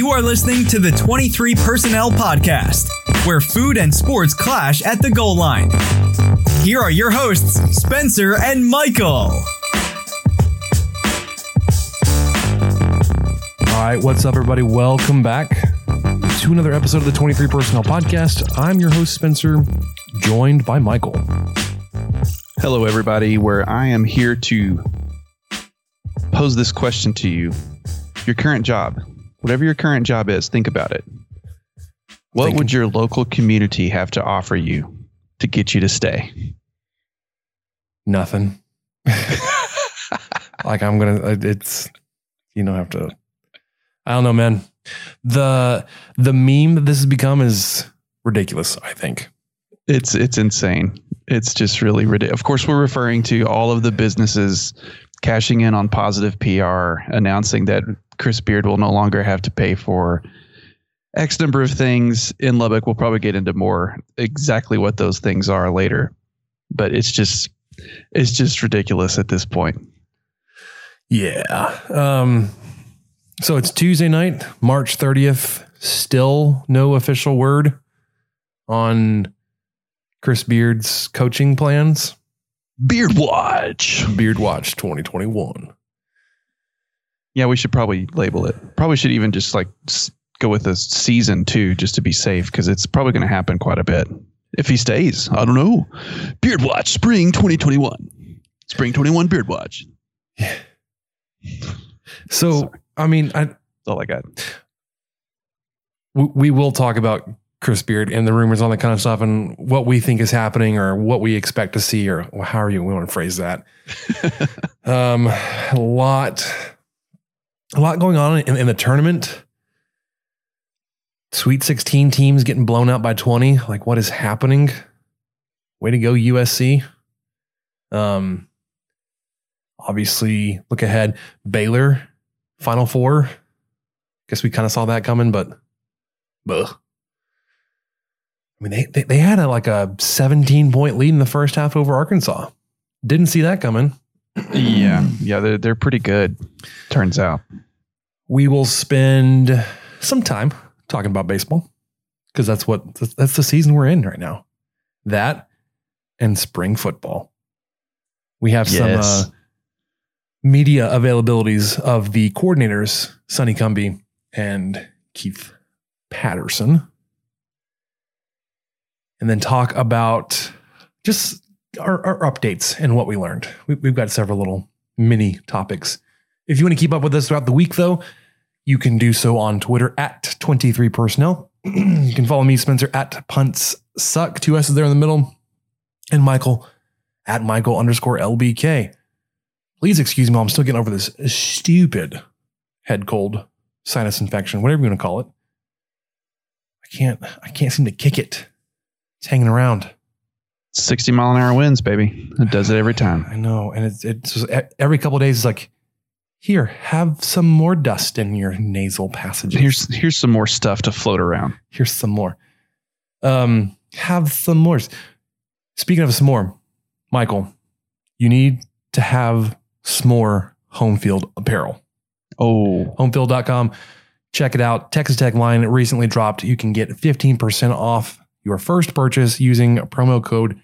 You are listening to the 23 Personnel Podcast, where food and sports clash at the goal line. Here are your hosts, Spencer and Michael. All right, what's up, everybody? Welcome back to another episode of the 23 Personnel Podcast. I'm your host, Spencer, joined by Michael. Hello, everybody, where I am here to pose this question to you. Your current job, whatever your current job is, think about it. What Thinking. would your local community have to offer you to get you to stay? Nothing. like I'm gonna. Uh, it's you don't have to. I don't know, man. The the meme that this has become is ridiculous. I think. It's it's insane. It's just really ridiculous. Of course, we're referring to all of the businesses cashing in on positive PR, announcing that Chris Beard will no longer have to pay for X number of things in Lubbock. We'll probably get into more exactly what those things are later, but it's just it's just ridiculous at this point. Yeah. Um. So it's Tuesday night, March 30th. Still no official word on Chris Beard's coaching plans. Beard Watch. Beard Watch 2021. Yeah, we should probably label it. Probably should even just like go with a season two just to be safe because it's probably going to happen quite a bit if he stays. I don't know. Beard Watch Spring 2021. Spring 21 Beard Watch. So, I mean, I, That's all I got. we, we will talk about Chris Beard and the rumors, on that kind of stuff, and what we think is happening or what we expect to see, or how are you? We want to phrase that. um, a lot, a lot going on in, in the tournament. Sweet 16 teams getting blown out by 20. Like, what is happening? Way to go, USC. Um, obviously, look ahead. Baylor, Final Four. Guess we kind of saw that coming, but, ugh. I mean, they, they they had a like a 17 point lead in the first half over Arkansas. Didn't see that coming. Yeah. Yeah, they're, they're pretty good, turns out. We will spend some time talking about baseball because that's what that's the season we're in right now. That and spring football. We have some uh, media availabilities of the coordinators, Sonny Cumbie and Keith Patterson. And then talk about just our, our updates and what we learned. We, we've got several little mini topics. If you want to keep up with us throughout the week, though, you can do so on Twitter at 23personnel. you can follow me, Spencer, at punts suck. Two S's there in the middle. And Michael at Michael underscore LBK. Please excuse me I'm still getting over this stupid head cold, sinus infection, whatever you want to call it. I can't, I can't seem to kick it. It's hanging around. 60 mile an hour winds, baby. It does it every time. I know. And it's, it's every couple of days, it's like, here, have some more dust in your nasal passages. Here's here's some more stuff to float around. here's some more. Um, have some more. Speaking of some more, Michael, you need to have some more home field apparel. Oh, Homefield.com. Check it out. Texas Tech line recently dropped. You can get 15% off your first purchase using promo code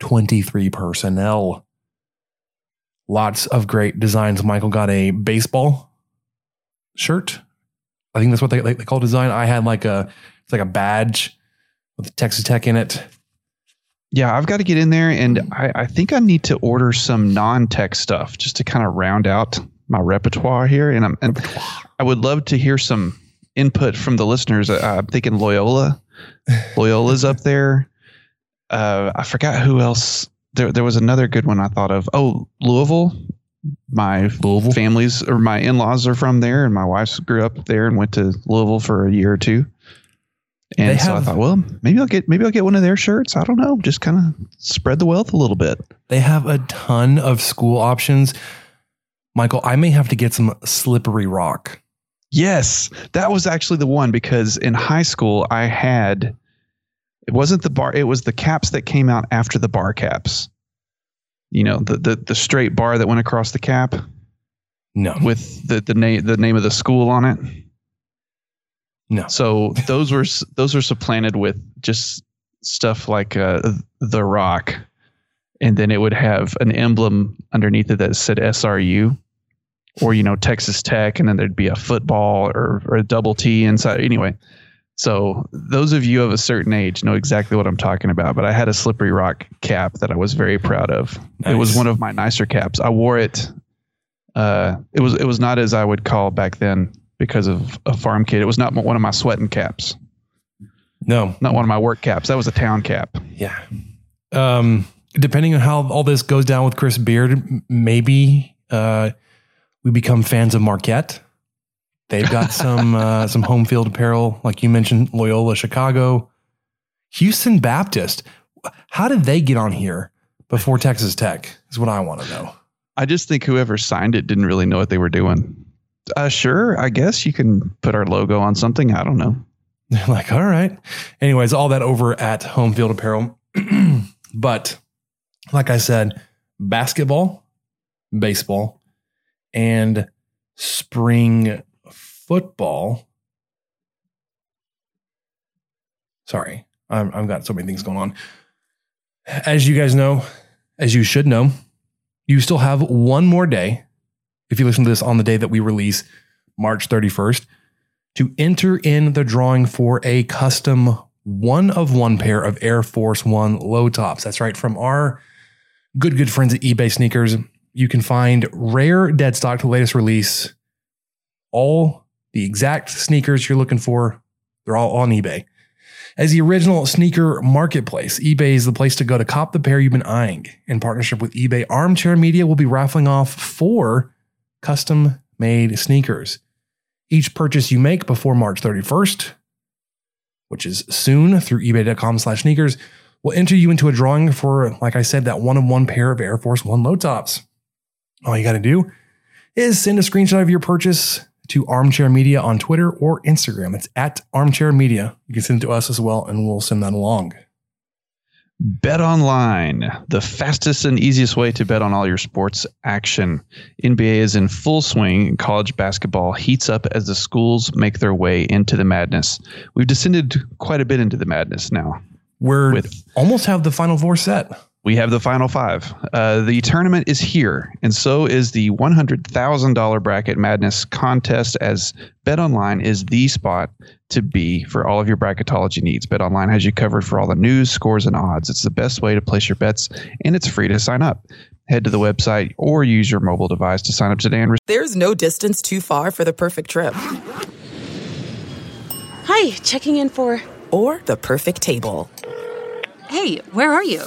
23personnel. Lots of great designs. Michael got a baseball shirt. I think that's what they, they call design. I had like a it's like a badge with Texas Tech in it. Yeah, I've got to get in there, and I, I think I need to order some non-tech stuff just to kind of round out my repertoire here. And I'm and I would love to hear some input from the listeners. Uh, I'm thinking Loyola, Loyola's up there. Uh, I forgot who else. There, there was another good one I thought of. Oh, Louisville, my Louisville? families or my in-laws are from there and my wife grew up there and went to Louisville for a year or two. And They so I thought, well, maybe I'll get maybe I'll get one of their shirts. I don't know, just kind of spread the wealth a little bit. They have a ton of school options. Michael, I may have to get some slippery rock. Yes, that was actually the one because in high school I had it wasn't the bar, it was the caps that came out after the bar caps. You know, the the the straight bar that went across the cap No, with the the name the name of the school on it. no. So those were those were supplanted with just stuff like uh, the Rock, and then it would have an emblem underneath it that said SRU, or you know Texas Tech, and then there'd be a football or, or a double T inside. Anyway, so those of you of a certain age know exactly what I'm talking about. But I had a Slippery Rock cap that I was very proud of. It was one of my nicer caps. I wore it. Uh, it was it was not as I would call back then because of a farm kid. It was not one of my sweating caps, No, not one of my work caps. That was a town cap. Yeah. Um, depending on how all this goes down with Chris Beard, maybe uh, we become fans of Marquette. They've got some uh, some home field apparel, like you mentioned, Loyola Chicago, Houston Baptist. How did they get on here before Texas Tech? Is what I want to know. I just think whoever signed it didn't really know what they were doing. Uh, sure, I guess you can put our logo on something. I don't know. They're like, all right. Anyways, all that over at Home Field Apparel. but like I said, basketball, baseball, and spring football. Sorry, I'm, I've got so many things going on. As you guys know, as you should know, you still have one more day. If you listen to this on the day that we release, March 31st, to enter in the drawing for a custom one of one pair of Air Force One low tops. That's right, from our good, good friends at eBay Sneakers. You can find rare dead stock, the latest release, all the exact sneakers you're looking for. They're all on eBay. As the original sneaker marketplace, eBay is the place to go to cop the pair you've been eyeing. In partnership with eBay, Armchair Media will be raffling off four custom made sneakers. Each purchase you make before March 31st, which is soon through ebay.com slash sneakers, will enter you into a drawing for, like I said, that one of one pair of Air Force One low tops. All you got to do is send a screenshot of your purchase to Armchair Media on Twitter or Instagram. It's at Armchair Media. You can send it to us as well, and we'll send that along. Bet online, the fastest and easiest way to bet on all your sports action. NBA is in full swing. and College basketball heats up as the schools make their way into the madness. We've descended quite a bit into the madness now. We're With- almost have the final four set. We have the final five. Uh, the tournament is here, and so is the $100,000 bracket madness contest. As BetOnline is the spot to be for all of your bracketology needs. BetOnline has you covered for all the news, scores, and odds. It's the best way to place your bets, and it's free to sign up. Head to the website or use your mobile device to sign up today and There's no distance too far for the perfect trip. Hi, checking in for. Or the perfect table. Hey, where are you?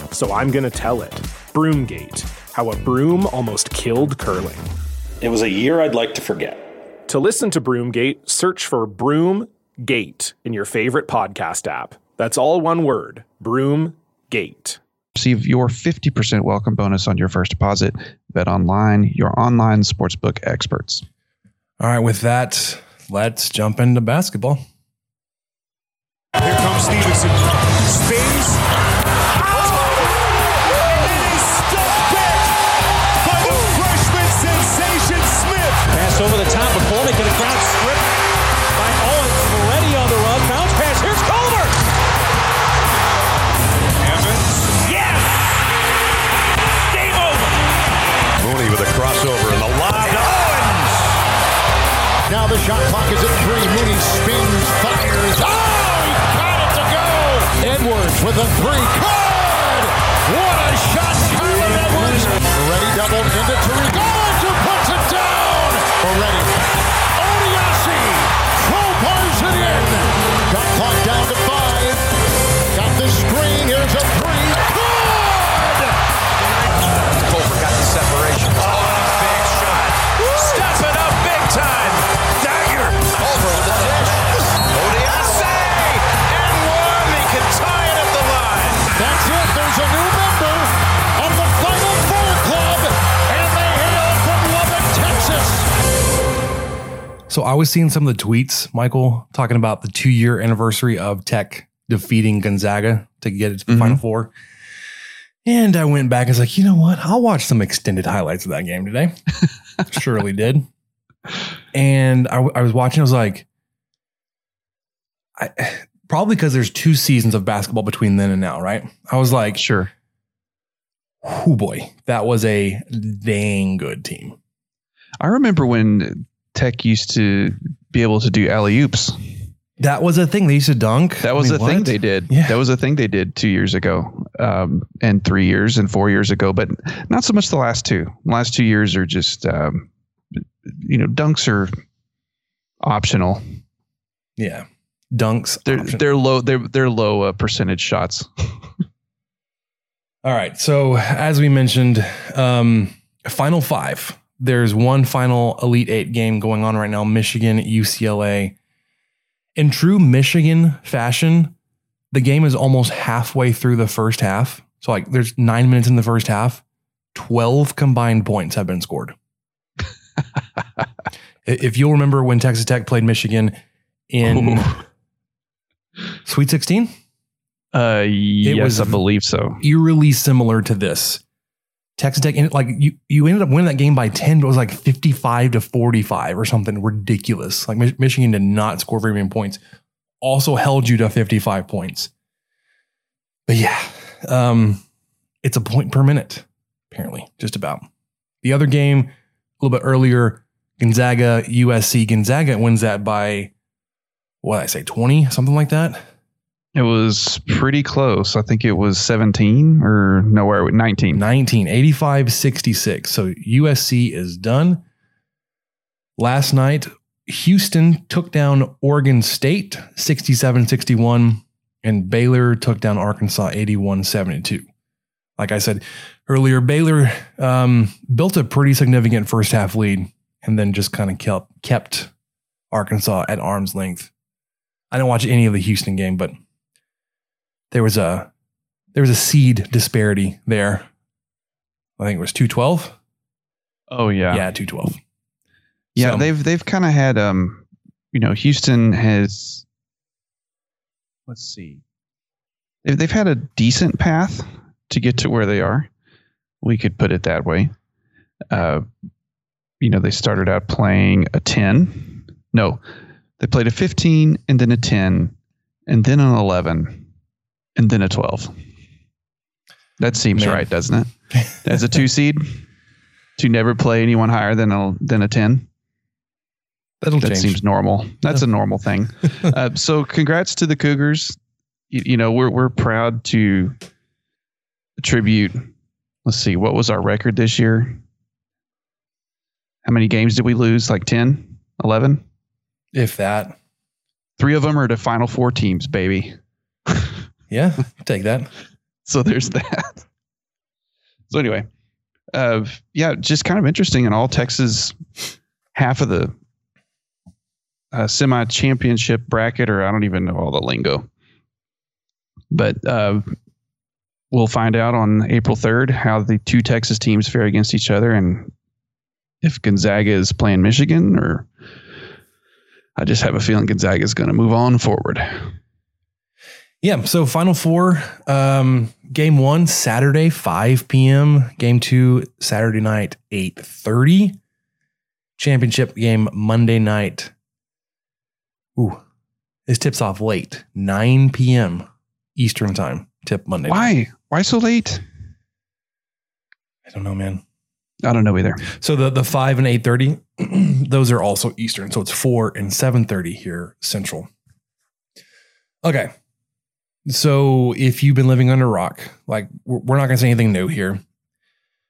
so I'm going to tell it. Broomgate How a Broom Almost Killed Curling. It was a year I'd like to forget. To listen to Broomgate, search for Broomgate in your favorite podcast app. That's all one word Broomgate. Receive your 50% welcome bonus on your first deposit. Bet online, your online sportsbook experts. All right, with that, let's jump into basketball. Here comes Stevenson. Spins. Shot clock is at three. Mooney spins, fires. Oh, he got it to go. Edwards with a three. Good. What a shot, Kyler Edwards. Moretti doubled into Tariq Owens who puts it down. Moretti. So I was seeing some of the tweets, Michael, talking about the two year anniversary of Tech defeating Gonzaga to get it to the mm-hmm. Final Four. And I went back and was like, you know what? I'll watch some extended highlights of that game today. Surely did. And I, I was watching, I was like, I, probably because there's two seasons of basketball between then and now, right? I was like, sure. Oh boy, that was a dang good team. I remember when Tech used to be able to do alley oops. That was a thing they used to dunk. That was I mean, a thing they did. Yeah. That was a thing they did two years ago, um, and three years and four years ago, but not so much the last two. The last two years are just, um, you know, dunks are optional. Yeah, dunks. They're option. they're low. They're they're low uh, percentage shots. All right. So as we mentioned, um, final five. There's one final Elite Eight game going on right now. Michigan, UCLA. In true Michigan fashion, the game is almost halfway through the first half. So like, there's nine minutes in the first half. Twelve combined points have been scored. if you'll remember when Texas Tech played Michigan in Sweet 16, Uh, yes, was I believe so. eerily similar to this. Texas Tech, ended- like you, you ended up winning that game by 10, but it was like 55 to 45 or something ridiculous. Like Mich- Michigan did not score very many points, also held you to 55 points. But yeah, um, it's a point per minute, apparently, just about. The other game, a little bit earlier, Gonzaga, USC. Gonzaga wins that by, what I say, 20, something like that? It was pretty close. I think it was 17 or nowhere 19. 19, 85 66. So USC is done. Last night, Houston took down Oregon State 67 61, and Baylor took down Arkansas 81 72. Like I said earlier, Baylor um, built a pretty significant first half lead and then just kind of kept, kept Arkansas at arm's length. I didn't watch any of the Houston game, but there was a there was a seed disparity there. I think it was 212. Oh yeah. Yeah, 212. Yeah, So- they've they've kind of had um, you know, Houston has. Let's see, they've they've had a decent path to get to where they are. We could put it that way. Uh, you know, they started out playing a ten. No, they played a fifteen and then a ten, and then an eleven, and then a twelve. That seems Man. right, doesn't it? As a two seed, to never play anyone higher than a than a ten. That'll that change. seems normal. That's a normal thing. uh, so, congrats to the Cougars. You, you know, we're we're proud to attribute. Let's see, what was our record this year? How many games did we lose? Like 10, 11? if that. Three of them are to Final Four teams, baby. Yeah, take that. So there's that. So anyway, uh, yeah, just kind of interesting. In all Texas, half of the uh, semi-championship bracket, or I don't even know all the lingo. But uh, we'll find out on April 3rd how the two Texas teams fare against each other and if Gonzaga is playing Michigan or I just have a feeling Gonzaga is going to move on forward. Yeah. So Final Four, um, game one Saturday, five p.m. Game two Saturday night, eight thirty. Championship game Monday night. Ooh, this tips off late, nine p.m. Eastern time. Tip Monday. Why? Night. Why so late? I don't know, man. I don't know either. So the the five and eight thirty, those are also Eastern. So it's four and seven thirty here Central. Okay. So if you've been living under a rock, like we're not going to say anything new here.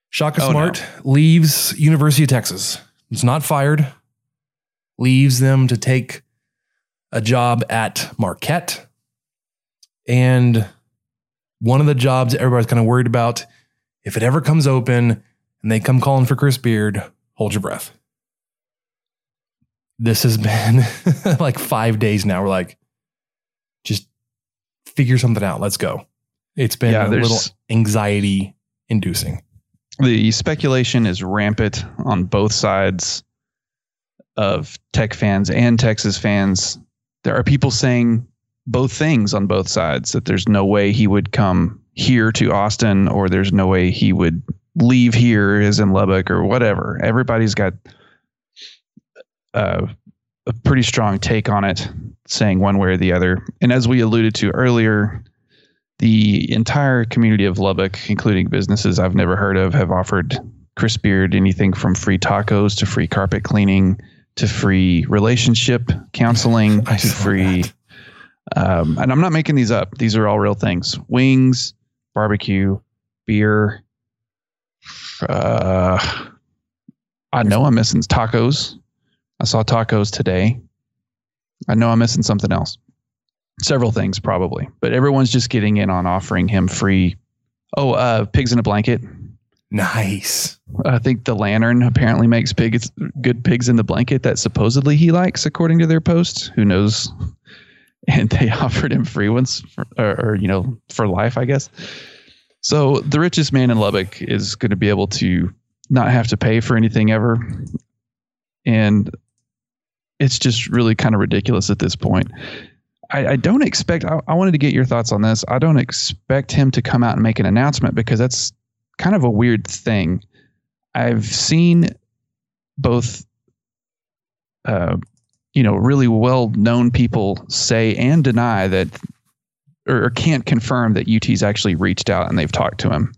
Shaka Oh, Smart leaves University of Texas. It's not fired. Leaves them to take a job at Marquette. And one of the jobs everybody's kind of worried about, if it ever comes open and they come calling for Chris Beard, hold your breath. This has been like five days now. We're like, figure something out. Let's go. It's been Yeah, a little anxiety inducing. The speculation is rampant on both sides of Tech fans and Texas fans. There are people saying both things on both sides that there's no way he would come here to Austin or there's no way he would leave here as in Lubbock or whatever. Everybody's got uh, a pretty strong take on it, saying one way or the other. And as we alluded to earlier, the entire community of Lubbock, including businesses I've never heard of, have offered Chris Beard anything from free tacos to free carpet cleaning to free relationship counseling to free. Um, and I'm not making these up. These are all real things: wings, barbecue, beer. Uh, I know I'm missing tacos. I saw tacos today. I know I'm missing something else. Several things probably, but everyone's just getting in on offering him free. Oh, uh, pigs in a blanket. Nice. I think the lantern apparently makes pigs good pigs in the blanket that supposedly he likes, according to their post. Who knows? And they offered him free ones, for, or, or you know, for life, I guess. So the richest man in Lubbock is going to be able to not have to pay for anything ever, and it's just really kind of ridiculous at this point. I, I don't expect. I, I wanted to get your thoughts on this. I don't expect him to come out and make an announcement because that's kind of a weird thing. I've seen both, uh, you know, really well known people say and deny that, or, or can't confirm that UT's actually reached out and they've talked to him.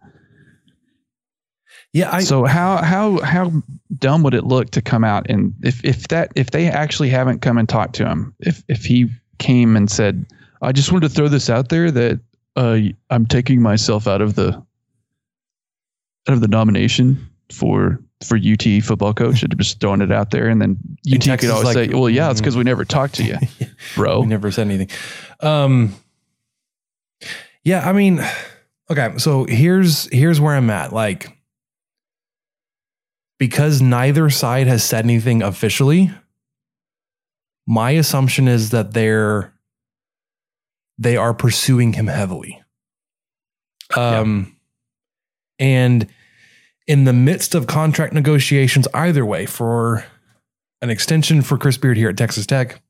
Yeah, I so how how how dumb would it look to come out and if if that if they actually haven't come and talked to him, if if he came and said, "I just wanted to throw this out there that uh, I'm taking myself out of the out of the nomination for for UT football coach," and just throwing it out there, and then And UT Texas could always like, say, "Well, yeah, it's because we never talked to you, bro." We never said anything. Um, yeah, I mean, okay. So here's here's where I'm at. Like, because neither side has said anything officially, my assumption is that they're they are pursuing him heavily. Um, and in the midst of contract negotiations, either way, for an extension for Chris Beard here at Texas Tech,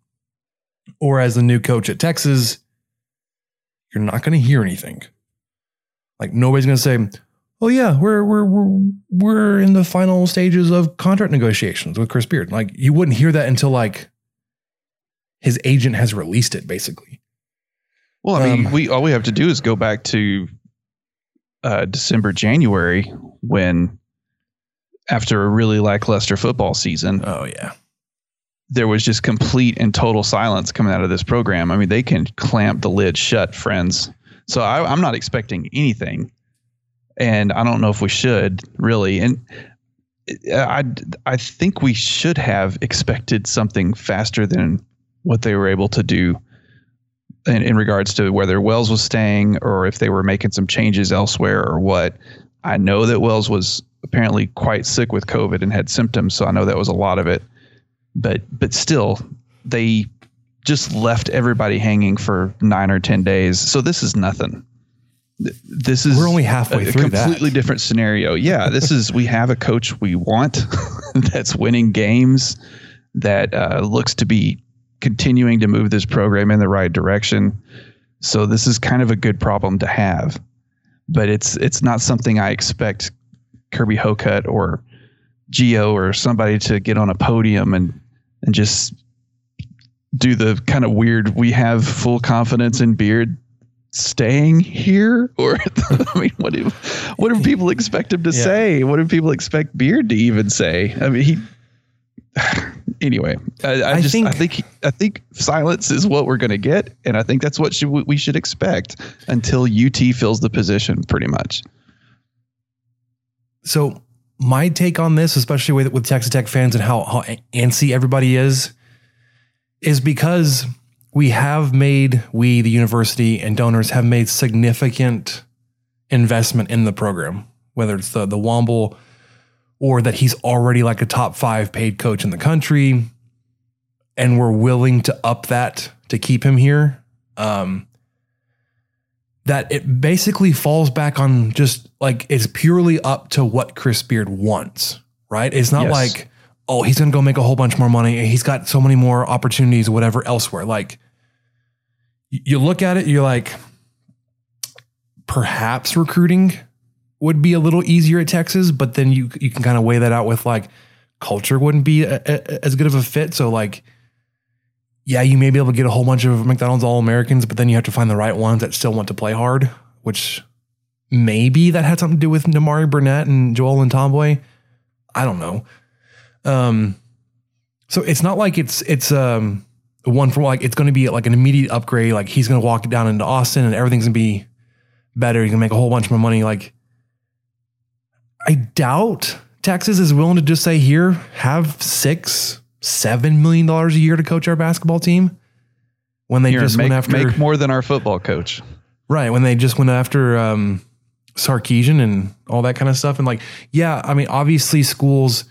or as the new coach at Texas, you're not going to hear anything. Like nobody's going to say, "Oh yeah, we're we're we're we're in the final stages of contract negotiations with Chris Beard." Like you wouldn't hear that until like his agent has released it, basically. Well, I mean, Um, we all we have to do is go back to uh, December, January, when after a really lackluster football season, Oh yeah, there was just complete and total silence coming out of this program. I mean, they can clamp the lid shut, friends. So I, I'm not expecting anything, and I don't know if we should really. And uh, I, I think we should have expected something faster than what they were able to do in, in regards to whether Wells was staying or if they were making some changes elsewhere or what. I know that Wells was apparently quite sick with COVID and had symptoms, so I know that was a lot of it. But but still, they just left everybody hanging for nine or ten days. So this is nothing. This is we're only halfway a, through a completely that. different scenario. Yeah, this is we have a coach we want that's winning games that uh, looks to be continuing to move this program in the right direction. So this is kind of a good problem to have, but it's it's not something I expect Kirby Hocutt or Geo or somebody to get on a podium and and just do the kind of weird we have full confidence in Beard staying here or I mean what do what do people expect him to Yeah. say? What do people expect Beard to even say? I mean he anyway, I, I, I just think- I think I think silence is what we're going to get, and I think that's what should, we should expect until UT fills the position, pretty much. So my take on this, especially with with Texas Tech fans and how, how antsy everybody is, is because we have made we the university and donors have made significant investment in the program, whether it's the the Womble or that he's already like a top five paid coach in the country, and we're willing to up that to keep him here. Um, that it basically falls back on just like it's purely up to what Chris Beard wants, right? It's not Yes. like, oh, he's gonna go make a whole bunch more money and he's got so many more opportunities, whatever elsewhere. Like you look at it, you're like, perhaps recruiting would be a little easier at Texas, but then you you can kind of weigh that out with like culture wouldn't be a, a- as good of a fit. So like yeah, you may be able to get a whole bunch of McDonald's All Americans, but then you have to find the right ones that still want to play hard, which maybe that had something to do with Nimari Burnett and Joel and Ntambwe. I don't know. Um, so it's not like it's it's um one for like it's going to be like an immediate upgrade. Like he's going to walk it down into Austin and everything's going to be better. He's going to make a whole bunch more money. Like I doubt Texas is willing to just say here have six seven million dollars a year to coach our basketball team when they Here, just make, went after make more than our football coach. right when they just went after um Sarkisian and all that kind of stuff and like yeah I mean obviously schools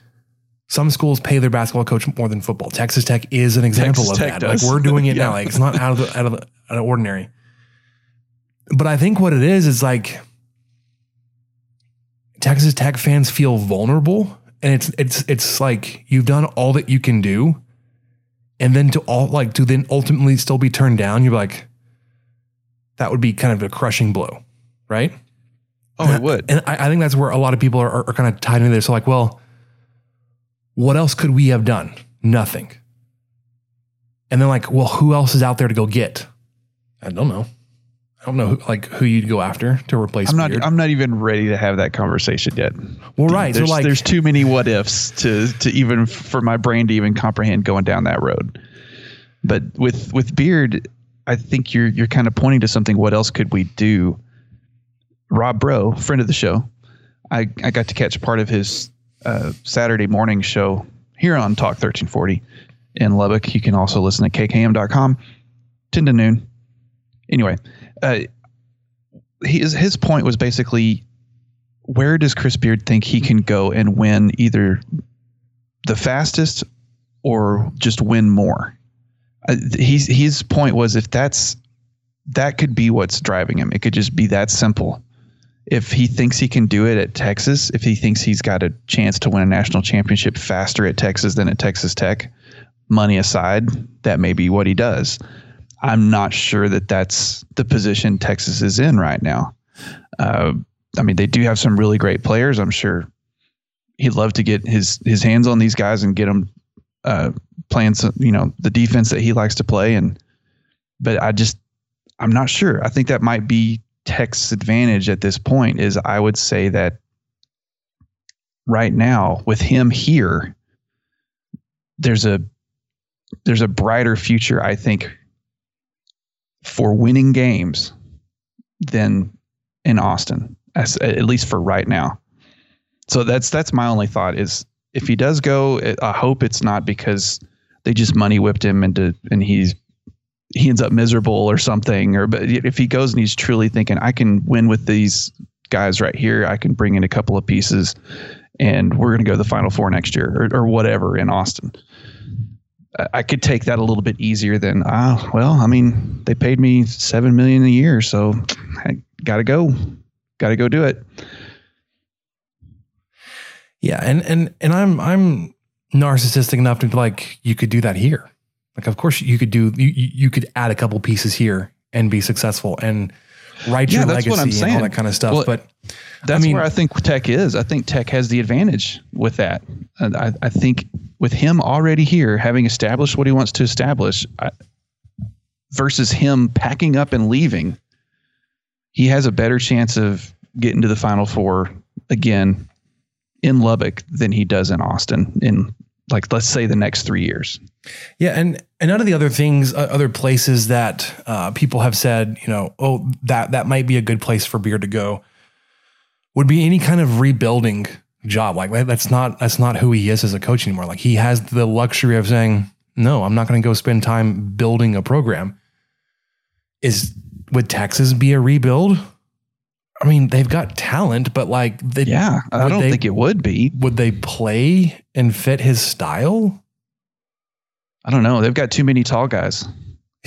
some schools pay their basketball coach more than football Texas Tech is an example Texas of Tech that does. like we're doing it Yeah. now like it's not out of the out of the, out of ordinary but I think what it is is like Texas Tech fans feel vulnerable and it's it's it's like you've done all that you can do and then to all like to then ultimately still be turned down you're like that would be kind of a crushing blow right Oh, it would. and I, I think that's where a lot of people are, are, are kind of tied into this so like well what else could we have done nothing and then like well who else is out there to go get i don't know i don't know who, like who you'd go after to replace I'm not. Beard. I'm not even ready to have that conversation yet. well right There's, so like there's too many what ifs to to even for my brain to even comprehend going down that road. But with with Beard, I think you're you're kind of pointing to something. What else could we do? Rob Bro, friend of the show, I I got to catch part of his uh, Saturday morning show here on Talk 1340 in Lubbock. You can also listen to kkam.com, 10 to noon. Anyway, uh, his his point was basically where does Chris Beard think he can go and win either the fastest or just win more? Uh, he's his point was if that's that could be what's driving him. It could just be that simple. If he thinks he can do it at Texas, if he thinks he's got a chance to win a national championship faster at Texas than at Texas Tech, money aside, that may be what he does. I'm not sure that that's the position Texas is in right now. Uh, I mean, they do have some really great players. I'm sure he'd love to get his his hands on these guys and get them uh, playing some, you know, the defense that he likes to play. And but I just I'm not sure. I think that might be Tech's advantage at this point. Is I would say that right now with him here, there's a there's a brighter future. I think for winning games than in Austin, as, at least for right now. So that's that's my only thought is if he does go, I hope it's not because they just money whipped him into and he's he ends up miserable or something. Or but if he goes and he's truly thinking I can win with these guys right here, I can bring in a couple of pieces, and we're going to go to the Final Four next year or, or whatever in Austin. I- I could take that a little bit easier than ah well I mean they paid me seven million a year so I gotta go gotta go do it Yeah, and and and I'm I'm narcissistic enough to be like you could do that here. Like of course you could do you you could add a couple pieces here and be successful and write Yeah, your that's what legacy and all that kind of stuff. Well, but That's mean- where I think Tech is. I think Tech has the advantage with that. And I, I think with him already here, having established what he wants to establish, I, versus him packing up and leaving, he has a better chance of getting to the Final Four again in Lubbock than he does in Austin in like let's say the next three years. Yeah, and and none of the other things, uh, other places that uh, people have said, you know, oh, that that might be a good place for beer to go, would be any kind of rebuilding job. Like that's not that's not who he is as a coach anymore. Like he has the luxury of saying, no, I'm not going to go spend time building a program. Is would Texas be a rebuild? I mean, they've got talent, but like, they, Yeah, I don't they- think it would be. Would they play and fit his style? I don't know. They've got too many tall guys.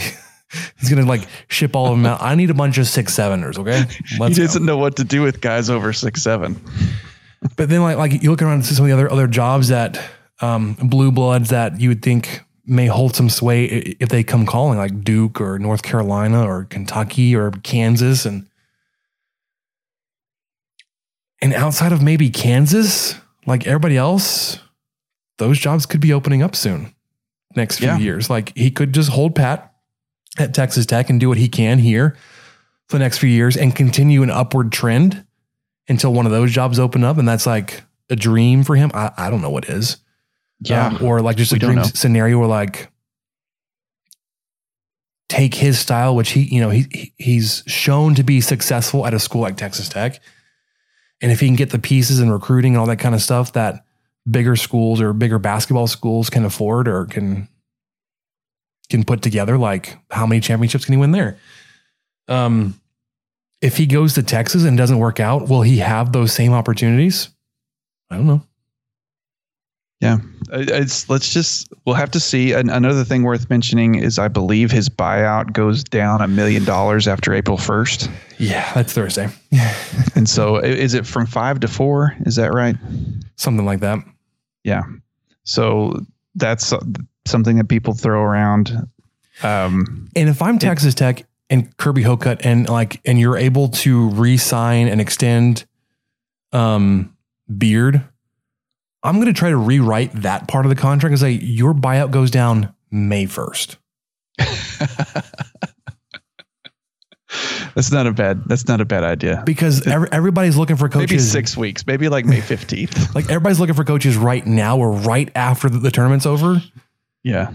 He's gonna like ship all of them out. I need a bunch of six seveners. Okay, he Let's go. doesn't know what to do with guys over six seven. But then like like you look around and see some of the other other jobs that um, blue bloods that you would think may hold some sway if they come calling, like Duke or North Carolina or Kentucky or Kansas, and and outside of maybe Kansas, like everybody else, those jobs could be opening up soon, next few Yeah. years. Like he could just hold pat at Texas Tech and do what he can here for the next few years and continue an upward trend until one of those jobs open up. And that's like a dream for him. I, I don't know what is. Yeah. Um, or like just a We don't dream scenario where like take his style, which he, you know, he- he's shown to be successful at a school like Texas Tech. And if he can get the pieces and recruiting and all that kind of stuff that bigger schools or bigger basketball schools can afford or can can put together, like how many championships can he win there? Um, if he goes to Texas and doesn't work out, will he have those same opportunities? I don't know. Yeah, it's let's just we'll have to see. An, another thing worth mentioning is I believe his buyout goes down a million dollars after April first, Yeah, that's Thursday. and so is it from five to four? Is that right? Something like that. Yeah. So that's uh, something that people throw around. Um, And if I'm Texas Tech and Kirby Hocutt and like and you're able to re-sign and extend um Beard, I'm gonna try to rewrite that part of the contract and say your buyout goes down May 1st. that's not a bad. That's not a bad idea. Because every, everybody's looking for coaches. Maybe six weeks. Maybe like May fifteenth. Like everybody's looking for coaches right now or right after the, the tournament's over. yeah.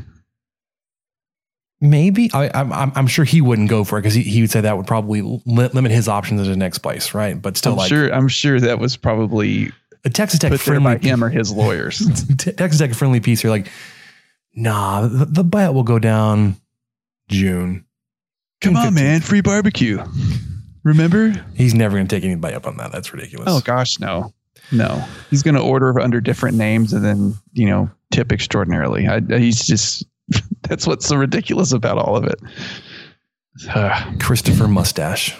Maybe I, I'm I'm I'm sure he wouldn't go for it because he, he would say that would probably li- limit his options to the next place, right? But still, I'm like sure. I'm sure that was probably a Texas Tech put there friendly by him or his lawyers. Texas Tech friendly piece. You're like, nah, the, the buyout will go down June. Come on, man! Free barbecue. Remember? He's never going to take anybody up on that. That's ridiculous. Oh gosh, no, no. He's going to order under different names and then you know tip extraordinarily. I, he's just that's what's so ridiculous about all of it. Uh, Christopher Mustache.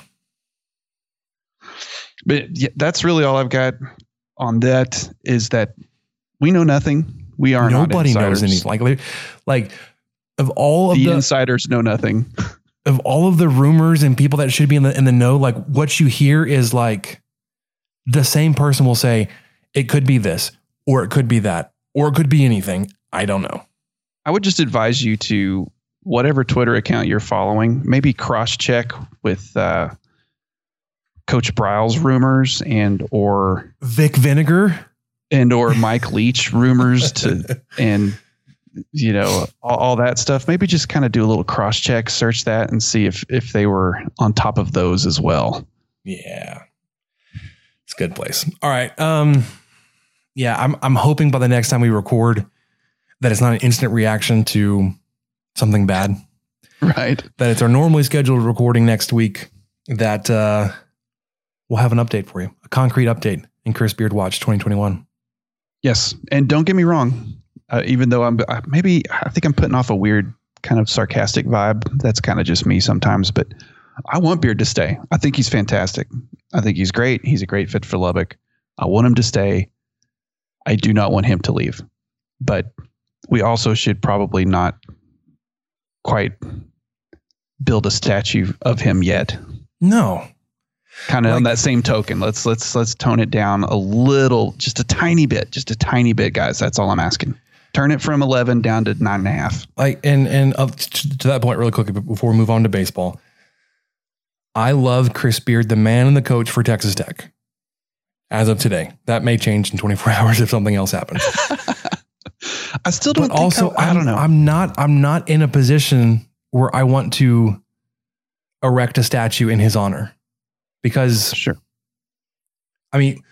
but yeah, that's really all I've got on that. Is that we know nothing. We are not Nobody knows anything. Like, like of all of The the, insiders know nothing. of all of the rumors and people that should be in the in the know, like what you hear is like the same person will say it could be this or it could be that or it could be anything. I don't know. I would just advise you to whatever Twitter account you're following, maybe cross check with uh, Coach Briles rumors and or Vic Vinegar. and or Mike Leach rumors to and you know all, all that stuff. Maybe just kind of do a little cross check, search that, and see if if they were on top of those as well. Yeah. It's a good place. All right. Um yeah, I'm I'm hoping by the next time we record that it's not an instant reaction to something bad. Right. That it's our normally scheduled recording next week that uh we'll have an update for you. A concrete update in Chris Beard Watch 2021. Yes, and don't get me wrong. Uh, even though I'm uh, maybe I think I'm putting off a weird kind of sarcastic vibe. That's kind of just me sometimes, but I want Beard to stay. I think he's fantastic. I think he's great. He's a great fit for Lubbock. I want him to stay. I do not want him to leave. But we also should probably not quite build a statue of him yet. No. Kind of like, on that same token, let's let's let's tone it down a little, just a tiny bit, just a tiny bit, guys. That's all I'm asking. Turn it from eleven down to nine and a half. Like and and uh, to that point, really quickly before we move on to baseball, I love Chris Beard, the man and the coach for Texas Tech. As of today, that may change in 24 hours if something else happens. I still don't. But also, I, I don't know. I'm not. I'm not in a position where I want to erect a statue in his honor because sure. I mean,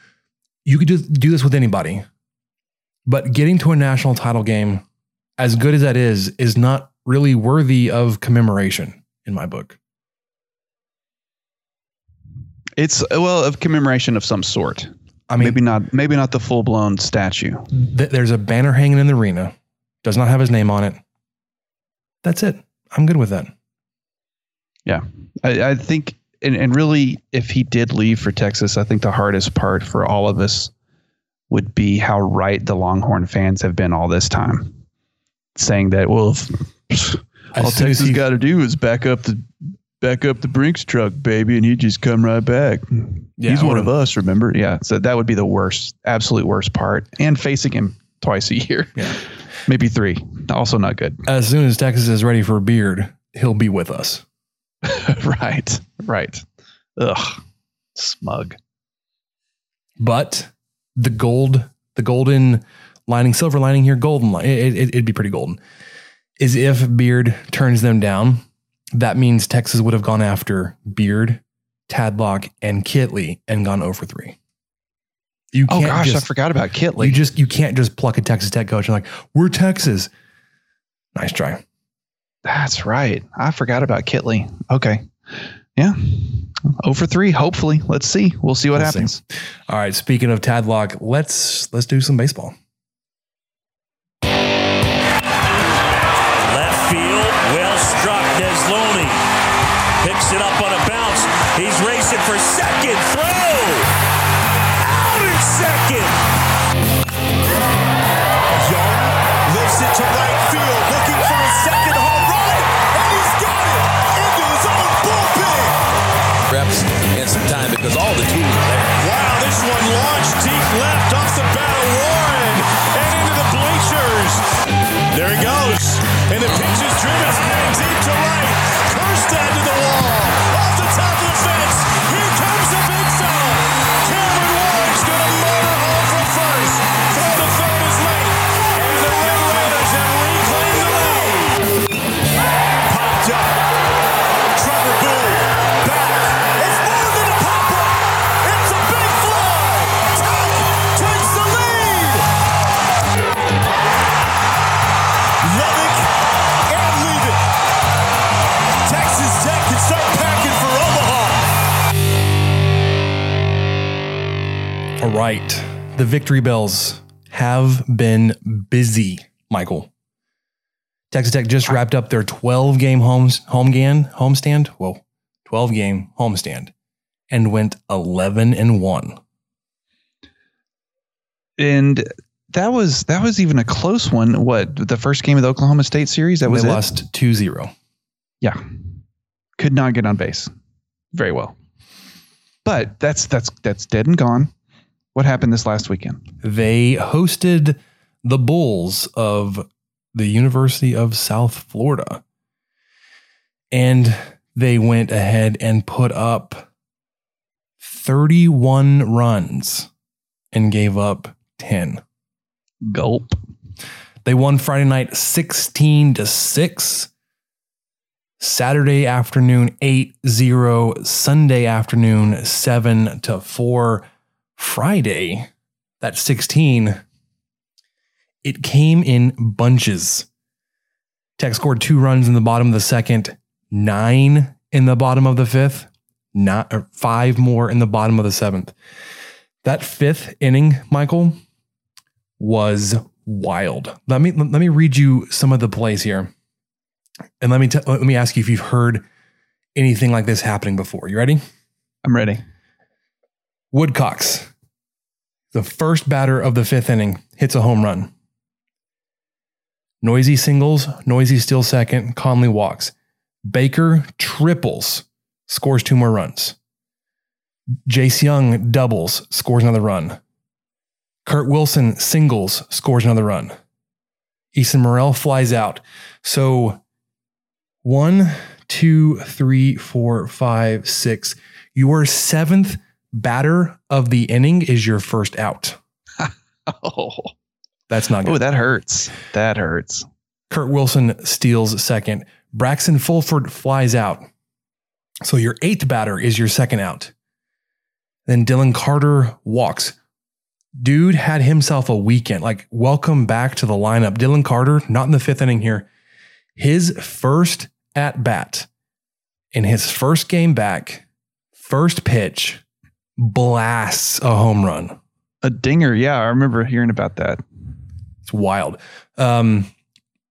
you could just do this with anybody, but getting to a national title game, as good as that is, is not really worthy of commemoration in my book. It's well of commemoration of some sort. I mean, maybe not. Maybe not the full blown statue. Th- there's a banner hanging in the arena. Does not have his name on it. That's it. I'm good with that. Yeah, I, I think, and, and really, if he did leave for Texas, I think the hardest part for all of us would be how right the Longhorn fans have been all this time, saying that well, if, all Texas got to do is back up the back up the Brinks truck, baby, and he'd just come right back. Yeah, He's one of us, remember? Yeah. So that would be the worst, absolute worst part. And facing him twice a year. Yeah. Maybe three. Also not good. As soon as Texas is ready for a beard, he'll be with us. right. Right. Ugh. Smug. But the gold, the golden lining, silver lining here, golden line, it, it, it'd be pretty golden, is if Beard turns them down that means Texas would have gone after Beard, Tadlock, and Kittley and gone oh over three. You oh gosh, just, I forgot about Kittley. You just you can't just pluck a Texas Tech coach and like we're Texas. Nice try. That's right. I forgot about Kittley. Okay, yeah, over three. Hopefully, let's see. We'll see what we'll happens. See. All right. Speaking of Tadlock, let's let's do some baseball. Left field, well struck. Desloney picks it up on a bounce. He's racing for second. Throw! All right. The victory bells have been busy, Michael. Texas Tech just wrapped up their 12 game homes home game homestand. Whoa, 12 game homestand and went 11 and 1. And that was that was even a close one. What the first game of the Oklahoma State series? That was they it? lost 2-0. Yeah. Could not get on base very well. But that's that's that's dead and gone. What happened this last weekend? They hosted the Bulls of the University of South Florida. And they went ahead and put up 31 runs and gave up 10. Gulp. They won Friday night 16 to 6. Saturday afternoon 8 0, Sunday afternoon 7 to 4. Friday, that 16, it came in bunches. Tech scored two runs in the bottom of the second, nine in the bottom of the fifth, not five more in the bottom of the seventh. That fifth inning, Michael, was wild. Let me let me read you some of the plays here, and let me t- let me ask you if you've heard anything like this happening before. You ready? I'm ready. Woodcocks, the first batter of the fifth inning, hits a home run. Neuse singles, Neuse still second, Conley walks. Baker triples, scores two more runs. Jace Jung doubles, scores another run. Kurt Wilson singles, scores another run. Easton Murrell flies out. So one, two, three, four, five, six. Your seventh batter of the inning is your first out. oh, that's not good. Oh, that hurts. That hurts. Kurt Wilson steals second. Braxton Fulford flies out. So your eighth batter is your second out. Then Dylan Carter walks. Dude had himself a weekend. Like, welcome back to the lineup. Dylan Carter, not in the fifth inning here. His first at bat in his first game back, first pitch, blasts a home run. A dinger. Yeah, I remember hearing about that. It's wild. Um,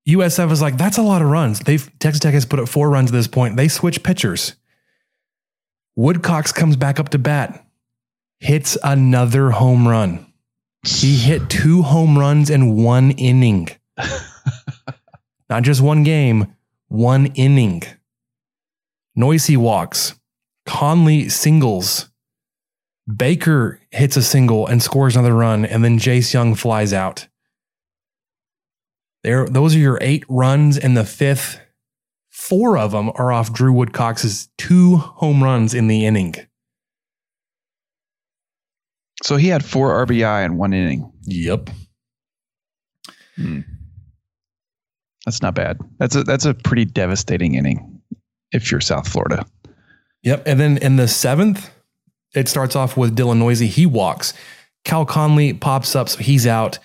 USF is like, that's a lot of runs. They've Texas Tech has put up four runs at this point. They switch pitchers. Woodcocks comes back up to bat, hits another home run. He hit two home runs in one inning. Not just one game, one inning. Neuse walks. Conley singles. Baker hits a single and scores another run, and then Jace Jung flies out. There, those are your eight runs, and the fifth, four of them are off Drew Woodcock's two home runs in the inning. So he had four RBI in one inning. Yep. Hmm. That's not bad. That's a that's a pretty devastating inning if you're South Florida. Yep. And then in the seventh, it starts off with Dylan Neuse. He walks. Cal Conley pops up, so he's out.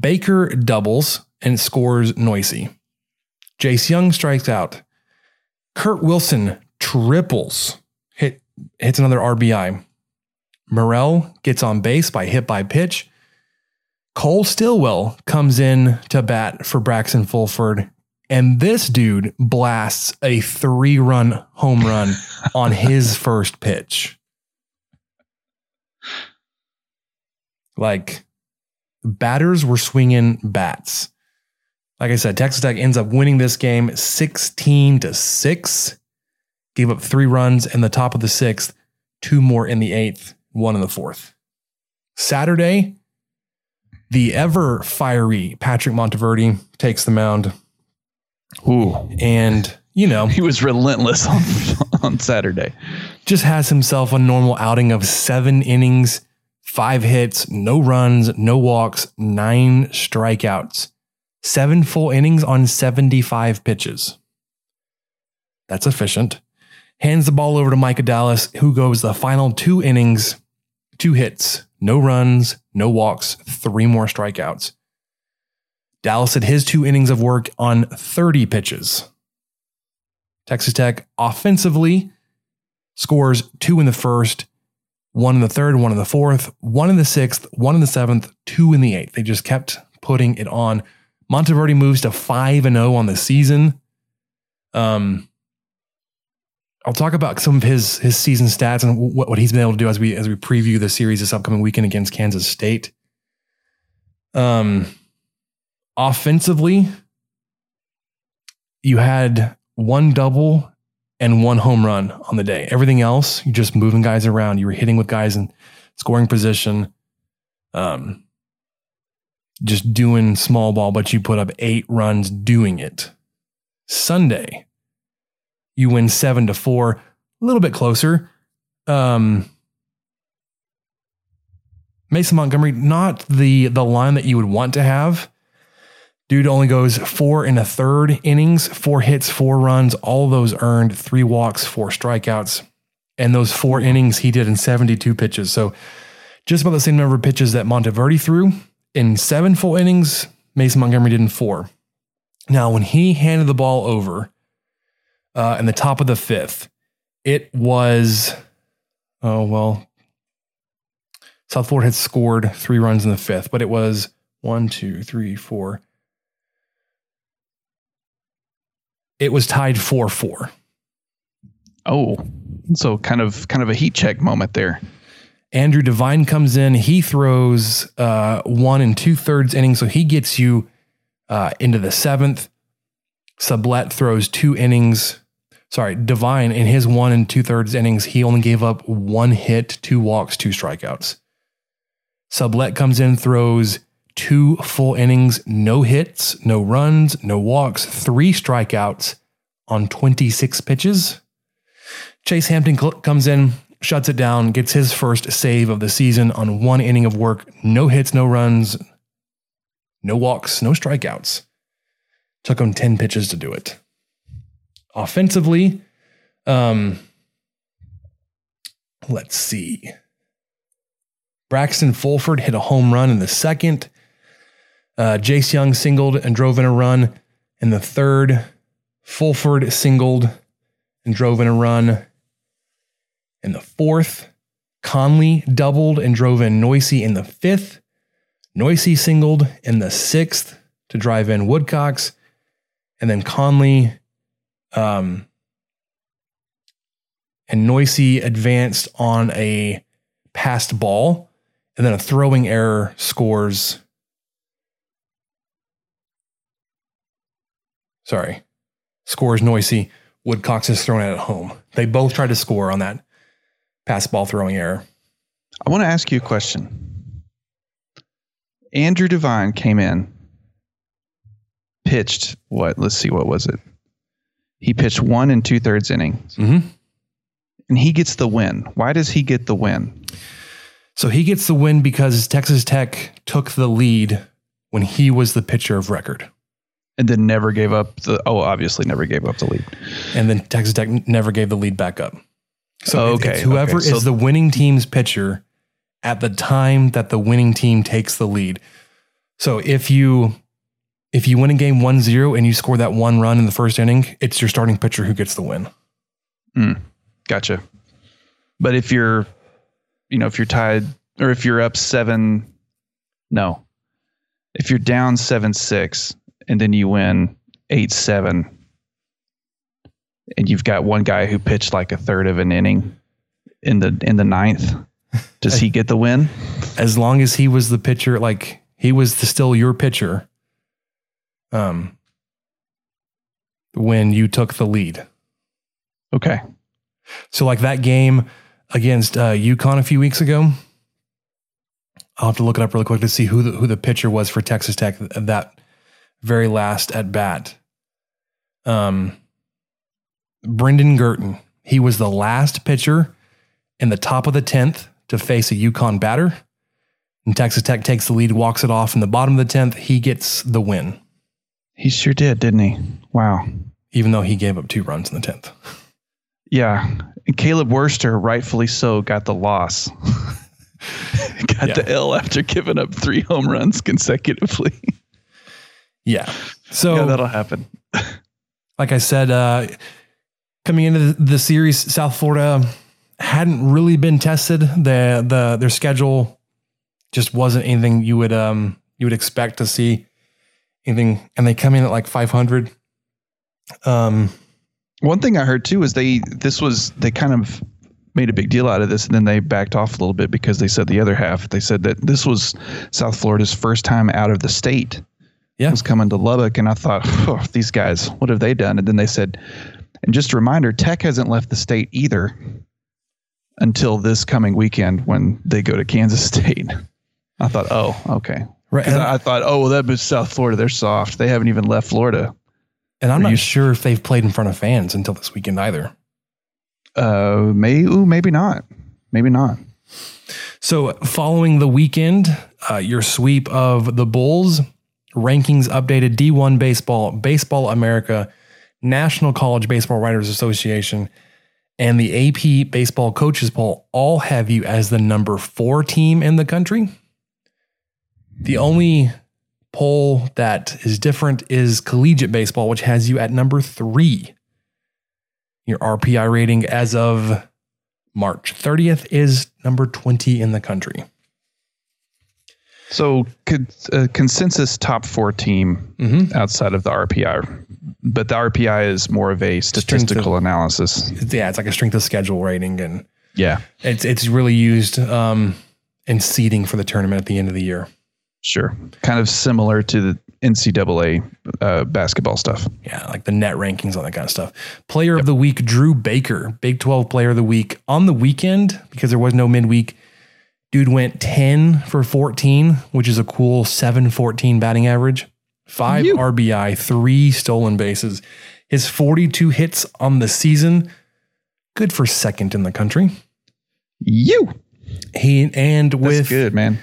Baker doubles and scores Neuse. Jace Jung strikes out. Kurt Wilson triples, hit hits another RBI. Murrell gets on base by hit by pitch. Cole Stilwell comes in to bat for Braxton Fulford, and this dude blasts a three run home run on his first pitch. Like, batters were swinging bats. Like I said, Texas Tech ends up winning this game 16 to 6. Gave up three runs in the top of the sixth, two more in the eighth, one in the fourth. Saturday, the ever fiery Patrick Monteverde takes the mound. Ooh. And, you know, he was relentless on, on Saturday. Just has himself a normal outing of seven innings, five hits, no runs, no walks, nine strikeouts, seven full innings on 75 pitches. That's efficient. Hands the ball over to Micah Dallas, who goes the final two innings, two hits, no runs, no walks, three more strikeouts. Dallas had his two innings of work on 30 pitches. Texas Tech offensively scores two in the first, one in the third, one in the fourth, one in the sixth, one in the seventh, two in the eighth. They just kept putting it on. Monteverde moves to 5 and 0 on the season. Um, I'll talk about some of his his season stats and what, what he's been able to do as we as we preview the series this upcoming weekend against Kansas State. Um, offensively, you had one double and one home run on the day. Everything else, you're just moving guys around. You were hitting with guys in scoring position. Um, just doing small ball, but you put up eight runs doing it. Sunday, you win seven to four, a little bit closer. Um, Mason Montgomery, not the the line that you would want to have. Dude only goes four and a third innings, four hits, four runs, all those earned, three walks, four strikeouts. And those four innings he did in 72 pitches. So just about the same number of pitches that Monteverde threw. In seven full innings, Mason Montgomery did in four. Now, when he handed the ball over uh, in the top of the fifth, it was, oh, well, South Florida had scored three runs in the fifth, but it was one, two, three, four. It was tied 4 4. Oh, so kind of kind of a heat check moment there. Andrew Devine comes in. He throws uh, one and two thirds innings, so he gets you uh, into the seventh. Sublette throws two innings. Sorry, Devine in his one and two thirds innings, he only gave up one hit, two walks, two strikeouts. Sublette comes in, throws two full innings, no hits, no runs, no walks, three strikeouts on 26 pitches. Chase Hampton cl- comes in, shuts it down, gets his first save of the season on one inning of work. No hits, no runs, no walks, no strikeouts. Took him 10 pitches to do it. Offensively, um, let's see. Braxton Fulford hit a home run in the second. Uh, Jace Jung singled and drove in a run in the third. Fulford singled and drove in a run in the fourth. Conley doubled and drove in Neuse in the fifth. Neuse singled in the sixth to drive in Woodcocks. And then Conley um, and Neuse advanced on a passed ball. And then a throwing error scores. Sorry, scores Neuse. Woodcocks is thrown it at home. They both tried to score on that pass ball throwing error. I want to ask you a question. Andrew Devine came in, pitched what? Let's see, what was it? He pitched one and two thirds innings, mm-hmm. and he gets the win. Why does he get the win? So he gets the win because Texas Tech took the lead when he was the pitcher of record. And then never gave up the, oh, obviously never gave up the lead. And then Texas Tech never gave the lead back up. So Oh, okay, it's whoever okay. So- is the winning team's pitcher at the time that the winning team takes the lead. So if you if you win a game 1-0 and you score that one run in the first inning, it's your starting pitcher who gets the win. Mm, gotcha. But if you're, you know, if you're tied or if you're up seven, no, if you're down seven six and then you win eight seven, and you've got one guy who pitched like a third of an inning in the in the ninth, does he get the win? As long as he was the pitcher, like he was the, still your pitcher. Um when you took the lead. Okay. So like that game against uh, UConn a few weeks ago, I'll have to look it up really quick to see who the, who the pitcher was for Texas Tech that very last at bat. Um, Brendan Girton, He was the last pitcher in the top of the tenth to face a UConn batter. And Texas Tech takes the lead, walks it off in the bottom of the tenth. He gets the win, He sure did, didn't he? Wow. even though he gave up two runs in the tenth. Yeah. And Caleb Wurster, rightfully so, got the loss. got the L after giving up three home runs consecutively. Yeah. So yeah, that'll happen. like I said, uh, coming into the, series, South Florida hadn't really been tested. The the their schedule just wasn't anything you would um you would expect to see anything, and they come in at like 500. Um, One thing I heard too is they this was they kind of made a big deal out of this and then they backed off a little bit because they said the other half they said that this was South Florida's first time out of the state. Yeah. Was coming to Lubbock and I thought, oh, these guys, what have they done? And then they said, and just a reminder, Tech hasn't left the state either until this coming weekend when they go to Kansas State. I thought, oh, okay. Right. I I thought, oh, well, that was South Florida. They're soft. They haven't even left Florida. and I'm Were not you- sure if they've played in front of fans until this weekend either. Uh, may, ooh, maybe not. Maybe not. So, following the weekend, uh, your sweep of the Bulls, rankings updated D1 Baseball, Baseball America, National College Baseball Writers Association, and the AP Baseball Coaches Poll all have you as the number four team in the country. The only poll that is different is Collegiate Baseball, which has you at number three. Your RPI rating as of March 30th is number 20 in the country. So, could uh, consensus top four team Mm-hmm. outside of the RPI, but the RPI is more of a statistical analysis. Yeah, it's like a strength of schedule rating, and Yeah, it's it's really used um, in seeding for the tournament at the end of the year. sure. Kind of similar to the NCAA uh, basketball stuff. Yeah, like the net rankings, all that kind of stuff. Player of the week, Dru Baker, Big 12 player of the week. On the weekend, because there was no midweek, dude went 10 for 14, which is a cool 714 batting average, five RBI, three stolen bases. His 42 hits on the season, good for second in the country. You. He and That's with good, man.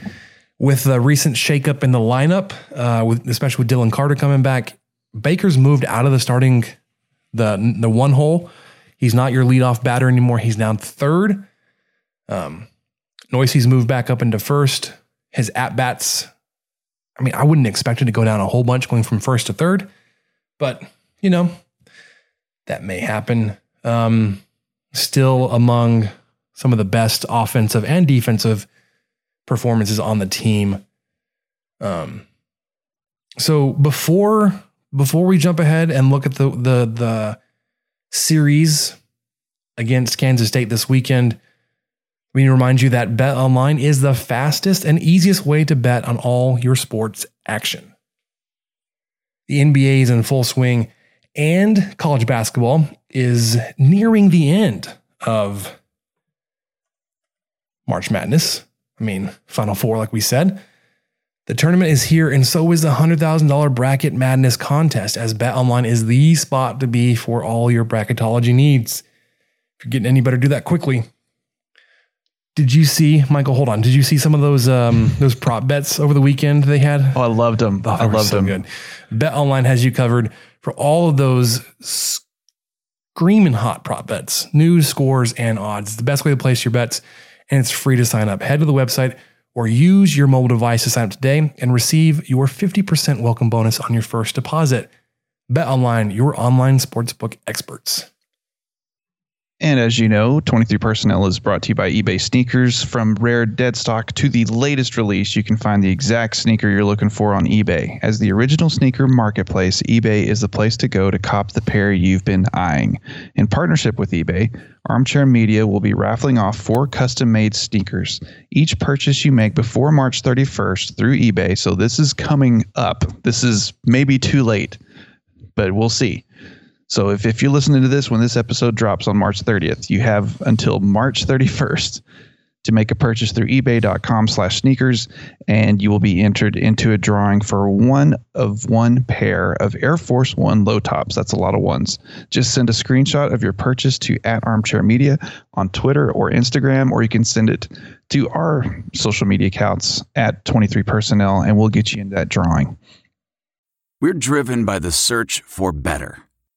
with the recent shakeup in the lineup, uh, with especially with Dylan Carter coming back, Baker's moved out of the starting the the one hole. He's not your leadoff batter anymore. He's now third. Um, Neuse's moved back up into first. His at bats, I mean, I wouldn't expect him to go down a whole bunch going from first to third, but you know, that may happen. Um, still among some of the best offensive and defensive performances on the team. Um, so before before we jump ahead and look at the the the series against Kansas State this weekend, we need to remind you that Bet Online is the fastest and easiest way to bet on all your sports action. The NBA is in full swing, and college basketball is nearing the end of March Madness. I mean, Final Four, like we said. The tournament is here, and so is the $100,000 Bracket Madness contest, as BetOnline is the spot to be for all your bracketology needs. If you're getting any better, do that quickly. Did you see, Michael? Hold on. Did you see some of those um, those prop bets over the weekend they had? Oh, I loved them. Oh, I loved so them. good. BetOnline has you covered for all of those screaming hot prop bets, news, scores, and odds. It's the best way to place your bets, and it's free to sign up. Head to the website or use your mobile device to sign up today and receive your 50% welcome bonus on your first deposit. Bet Online, your online sportsbook experts. And as you know, 23 Personnel is brought to you by eBay Sneakers. From rare dead stock to the latest release, you can find the exact sneaker you're looking for on eBay. As the original sneaker marketplace, eBay is the place to go to cop the pair you've been eyeing. In partnership with eBay, Armchair Media will be raffling off four custom made sneakers. Each purchase you make before March 31st through eBay, so this is coming up. This is maybe too late, but we'll see. So if, if you're listening to this when this episode drops on March 30th, you have until March 31st to make a purchase through ebay.com slash sneakers, and you will be entered into a drawing for one of one pair of Air Force One low tops. That's a lot of ones. Just send a screenshot of your purchase to at Armchair Media on Twitter or Instagram, or you can send it to our social media accounts at 23 Personnel, and we'll get you in that drawing. We're driven by the search for better.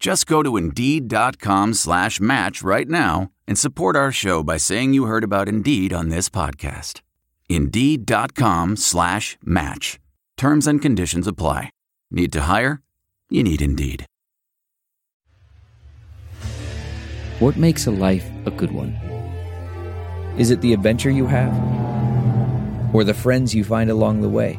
Just go to Indeed.com slash match right now and support our show by saying you heard about Indeed on this podcast. Indeed.com slash match. Terms and conditions apply. Need to hire? You need Indeed. What makes a life a good one? Is it the adventure you have? Or the friends you find along the way?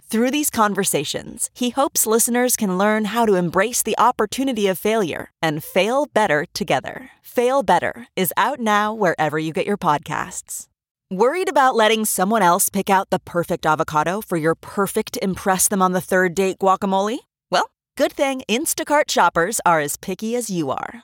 Through these conversations, he hopes listeners can learn how to embrace the opportunity of failure and fail better together. Fail Better is out now wherever you get your podcasts. Worried about letting someone else pick out the perfect avocado for your perfect Impress Them on the Third Date guacamole? Well, good thing Instacart shoppers are as picky as you are.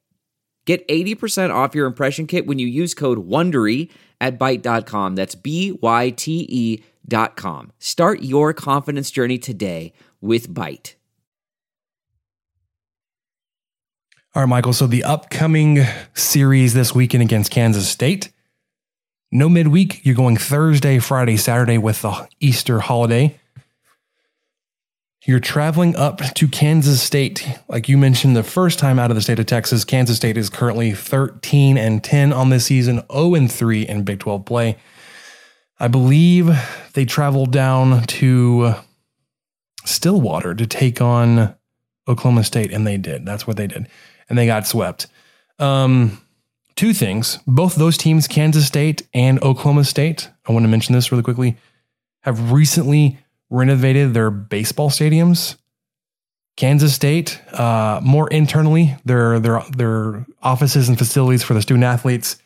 Get 80% off your impression kit when you use code WONDERY at Byte.com. That's B Y T E dot com. Start your confidence journey today with Byte. All right, Michael. So the upcoming series this weekend against Kansas State. No midweek. You're going Thursday, Friday, Saturday with the Easter holiday. You're traveling up to Kansas State. Like you mentioned, the first time out of the state of Texas, Kansas State is currently 13 and 10 on this season, 0 and 3 in Big 12 play. I believe they traveled down to Stillwater to take on Oklahoma State, and they did. That's what they did. And they got swept. Um, two things. Both those teams, Kansas State and Oklahoma State, I want to mention this really quickly, have recently renovated their baseball stadiums. Kansas State, uh, more internally, their their their offices and facilities for the student athletes.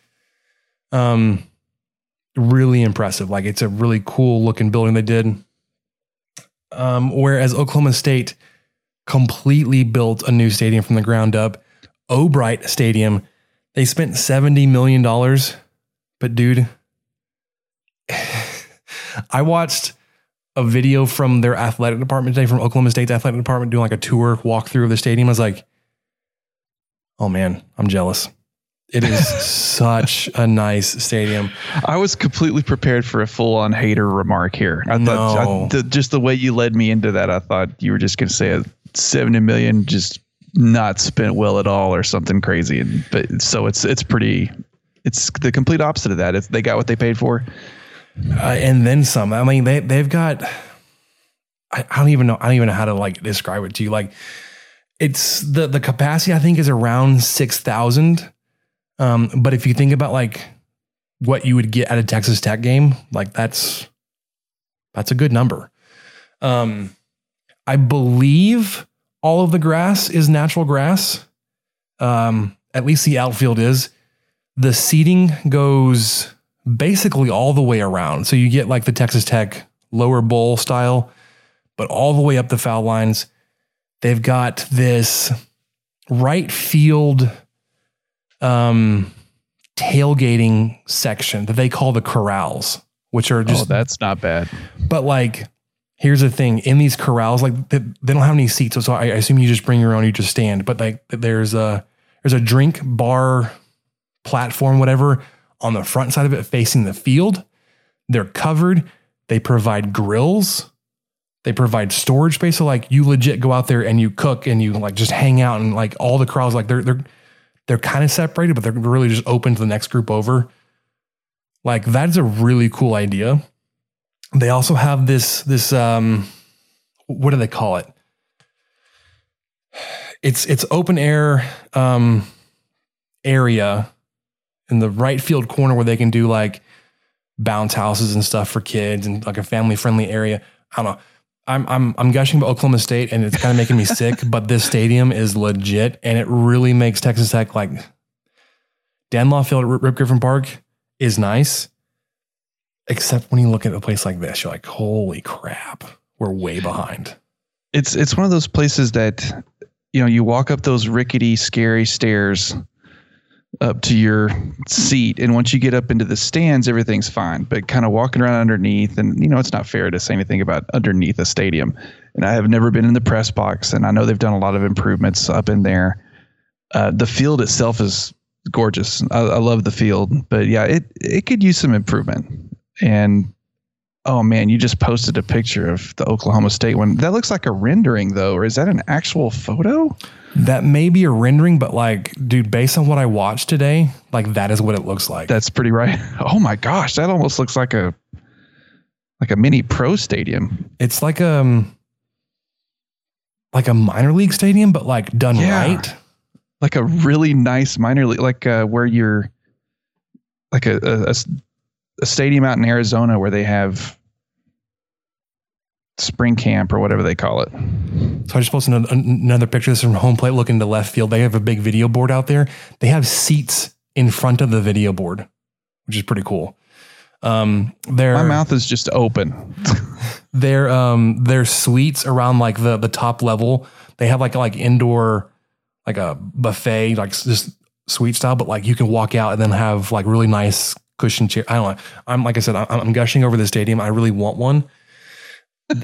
Um, really impressive. Like it's a really cool looking building they did. Um, whereas Oklahoma State completely built a new stadium from the ground up. O'Brate Stadium, they spent seventy million dollars, but dude, I watched a video from their athletic department today, from Oklahoma State's athletic department, doing like a tour walkthrough of the stadium. I was like, oh man, I'm jealous. It is such a nice stadium. I was completely prepared for a full on hater remark here. I No. thought I, the, just the way you led me into that, I thought you were just going to say a 70 million just not spent well at all or something crazy. And, but so it's, it's pretty, it's the complete opposite of that. It's, they got what they paid for. Uh, and then some. I mean, they they've got. I, I don't even know. I don't even know how to like describe it to you. Like, it's the the capacity. I think is around six thousand. Um, but if you think about like what you would get at a Texas Tech game, like that's that's a good number. Um, I believe all of the grass is natural grass. Um, at least the outfield is. The seating goes basically all the way around. So you get like the Texas Tech lower bowl style, but all the way up the foul lines. They've got this right field um, tailgating section that they call the corrals, which are just oh, that's not bad. but like, here's the thing: in these corrals, like they, they don't have any seats, so I, I assume you just bring your own. You just stand. But like, there's a there's a drink bar platform, whatever, on the front side of it facing the field. They're covered. They provide grills. They provide storage space. So like, you legit go out there and you cook and you like just hang out and like all the crowds like they're they're they're kind of separated, but they're really just open to the next group over. Like that's a really cool idea. They also have this this um what do they call it? It's it's open air um area in the right field corner where they can do like bounce houses and stuff for kids and like a family friendly area. I don't know. I'm I'm I'm gushing about Oklahoma State, and it's kind of making me sick. But this stadium is legit, and it really makes Texas Tech like Dan Law Field at Rip Griffin Park is nice, except when you look at a place like this, you're like, holy crap, we're way behind. It's it's one of those places that you know you walk up those rickety, scary stairs up to your seat and once you get up into the stands everything's fine. But kind of walking around underneath and you know it's not fair to say anything about underneath a stadium. And i have never been in the press box and i know they've done a lot of improvements up in there. Uh, the field itself is gorgeous. I, I love the field. But yeah it it could use some improvement. And oh man you just posted a picture of the oklahoma state one. That looks like a rendering though. Or is that an actual photo That may be a rendering, but like, dude, based on what I watched today, like that is what it looks like. That's pretty right. Oh my gosh, that almost looks like a like a mini pro stadium. It's like um like a minor league stadium, but like done Yeah. right. Like a really nice minor league, like uh, where you're like a a stadium out in Arizona where they have spring camp or whatever they call it. So I just posted an- another picture. This is from home plate looking to left field. They have a big video board out there. They have seats in front of the video board, which is pretty cool. Um, their My mouth is just open. their um their suites around like the the top level. They have like like indoor like a buffet like just suite style, but like you can walk out and then have like really nice cushion chair. I don't know. I'm like I said, I'm, I'm gushing over the stadium. I really want one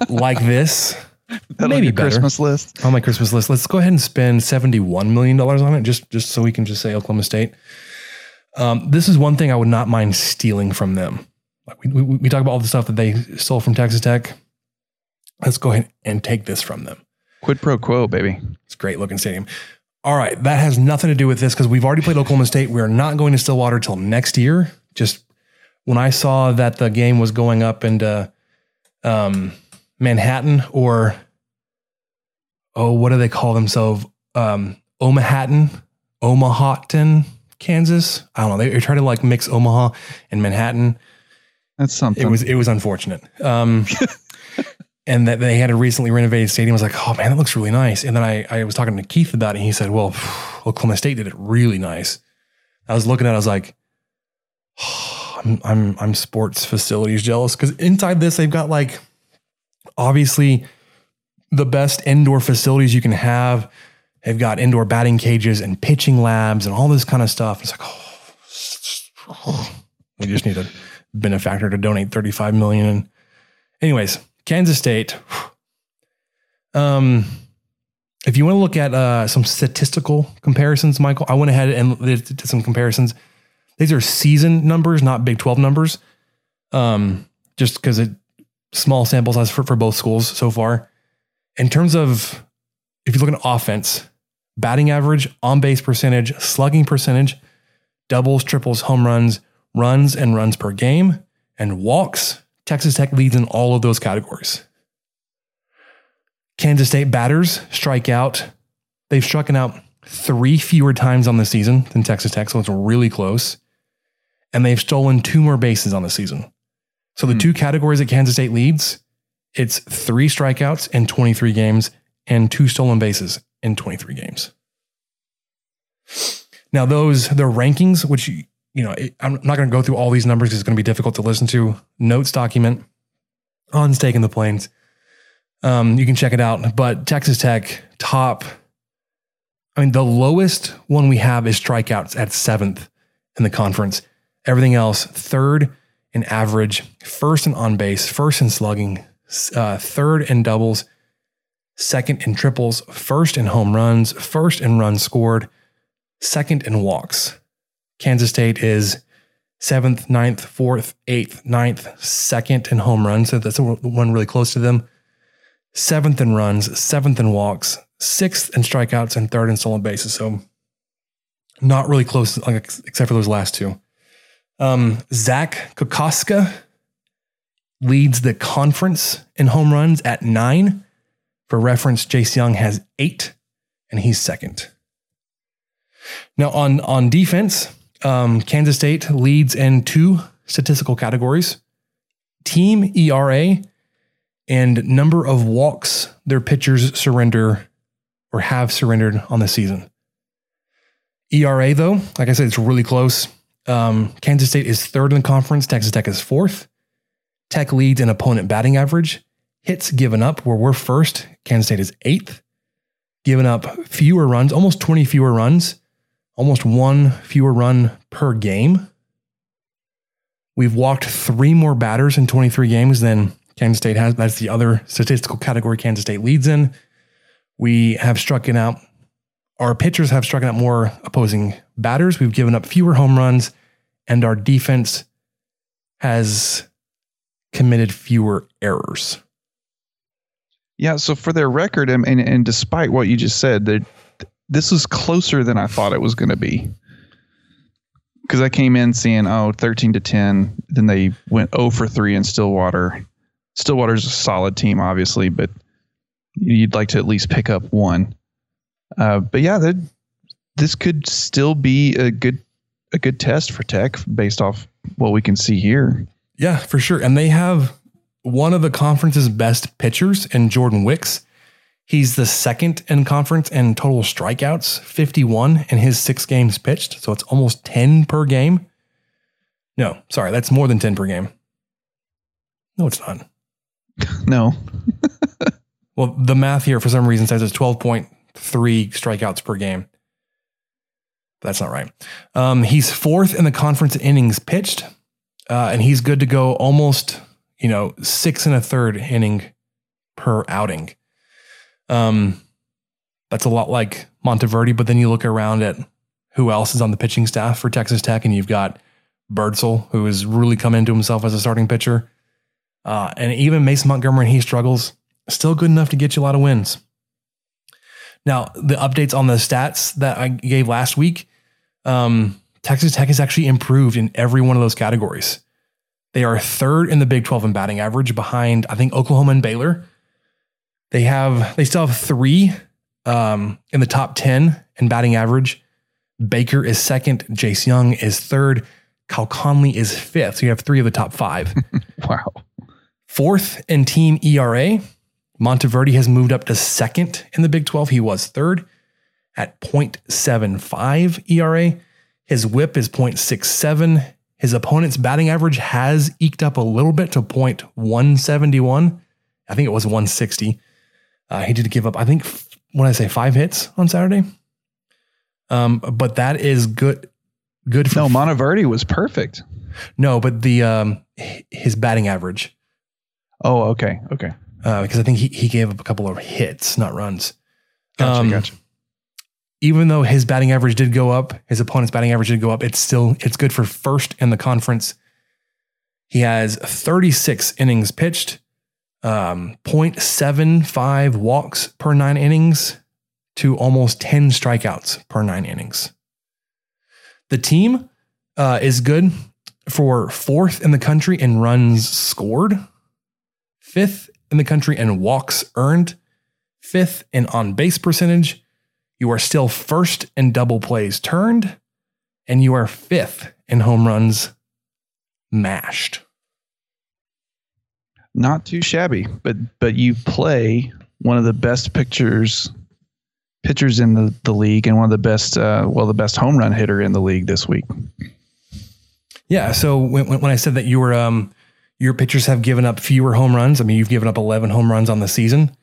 like this. That on Maybe your better. Christmas list. on my Christmas list. Let's go ahead and spend seventy-one million dollars on it, just just so we can just say Oklahoma State. Um, this is one thing I would not mind stealing from them. Like we, we, we talk about all the stuff that they stole from Texas Tech. Let's go ahead and take this from them. Quid pro quo, baby. It's a great looking stadium. All right, that has nothing to do with this because we've already played Oklahoma State. We are not going to Stillwater till next year. Just when I saw that the game was going up into um, Manhattan or oh, what do they call themselves? Um, Omahattan, Omahaton, Kansas. I don't know. They, try to like mix Omaha and Manhattan. That's something. It was it was unfortunate. Um, and that they had a recently renovated stadium. I was like, oh man, that looks really nice. And then I I was talking to Keith about it. And he said, well, Oklahoma State did it really nice. I was looking at, it, I was like, I'm I'm I'm sports facilities jealous because inside this they've got like obviously the best indoor facilities you can have. They've got indoor batting cages and pitching labs and all this kind of stuff. It's like, oh, we just need a benefactor to donate 35 million. Anyways, Kansas State. Um, if you want to look at uh, some statistical comparisons, Michael, I went ahead and did some comparisons. These are season numbers, not Big 12 numbers. Um, just because it small sample size for, for both schools so far. In terms of if you look at offense, batting average, on base percentage, slugging percentage, doubles, triples, home runs, runs and runs per game, and walks, Texas Tech leads in all of those categories. Kansas State batters strike out. They've struck out three fewer times on the season than Texas Tech, so it's really close. And they've stolen two more bases on the season. So the two categories that Kansas State leads, it's three strikeouts in 23 games and two stolen bases in 23 games. Now those the rankings, which you know, I'm not going to go through all these numbers because it's going to be difficult to listen to. Notes document on Stake in the Plains. Um, you can check it out. But Texas Tech top. I mean, the lowest one we have is strikeouts at seventh in the conference. Everything else, third in average, first in on base, first in slugging, uh, third in doubles, second in triples, first in home runs, first in runs scored, second in walks. Kansas State is seventh, ninth, fourth, eighth, ninth, second in home runs. So that's one really close to them. Seventh in runs, seventh in walks, sixth in strikeouts, and third in stolen bases. So not really close, except for those last two. Um, Zach Kokoska leads the conference in home runs at nine. For reference, Jace Jung has eight, and he's second. Now on on defense, um, Kansas State leads in two statistical categories: team ERA and number of walks their pitchers surrender or have surrendered on the season. ERA, though, like I said, it's really close. Um, Kansas State is third in the conference, Texas Tech is fourth. Tech leads in opponent batting average. Hits given up, where we're first, Kansas State is eighth. Given up fewer runs, almost 20 fewer runs, almost one fewer run per game. We've walked three more batters in 23 games than Kansas State has. That's the other statistical category Kansas State leads in. We have struck out, our pitchers have struck out more opposing batters. We've given up fewer home runs, and our defense has committed fewer errors. Yeah, so for their record, and, and, and despite what you just said, that this is closer than I thought it was going to be. Because I came in seeing, oh, 13 to 10. Then they went 0 for 3 in Stillwater. Stillwater's a solid team, obviously, but you'd like to at least pick up one. Uh, but yeah, this could still be a good a good test for Tech based off what we can see here. Yeah, for sure. And they have one of the conference's best pitchers in Jordan Wicks. He's the second in conference in total strikeouts, 51 in his six games pitched. So it's almost 10 per game. No, sorry, that's more than 10 per game. No, it's not. No. well, the math here for some reason says it's 12.3 strikeouts per game. That's not right. Um, he's fourth in the conference innings pitched, uh, and he's good to go almost, you know, six and a third inning per outing. Um, that's a lot like Monteverde, but then you look around at who else is on the pitching staff for Texas Tech, and you've got Birdsell, who has really come into himself as a starting pitcher. Uh, and even Mason Montgomery, he struggles, still good enough to get you a lot of wins. Now, the updates on the stats that I gave last week, um, Texas Tech has actually improved in every one of those categories. They are third in the Big 12 in batting average behind, I think, Oklahoma and Baylor. They have, they still have three um, in the top 10 in batting average. Baker is second. Jace Jung is third. Cal Conley is fifth. So you have three of the top five. wow. Fourth in team ERA, Monteverde has moved up to second in the Big 12. He was third at 0.75 ERA. His whip is 0.67. His opponent's batting average has eked up a little bit to 0.171. I think it was 160. Uh, he did give up, I think, when I say five hits on Saturday. Um, but that is good. Good for no. Monteverde was perfect. No, but the um, his batting average. Oh, okay, okay. Uh, because I think he he gave up a couple of hits, not runs. Gotcha, um, gotcha. Even though his batting average did go up, his opponent's batting average did go up. It's still it's good for first in the conference. He has 36 innings pitched, um, 0.75 walks per nine innings to almost 10 strikeouts per nine innings. The team uh, is good for fourth in the country in runs scored, fifth in the country in walks earned, fifth in on base percentage. You are still first in double plays turned, and you are fifth in home runs mashed. Not too shabby, but but you play one of the best pitchers pitchers in the, the league and one of the best, uh, well, the best home run hitter in the league this week. Yeah. So when, when I said that you were, um, your pitchers have given up fewer home runs. I mean, you've given up 11 home runs on the season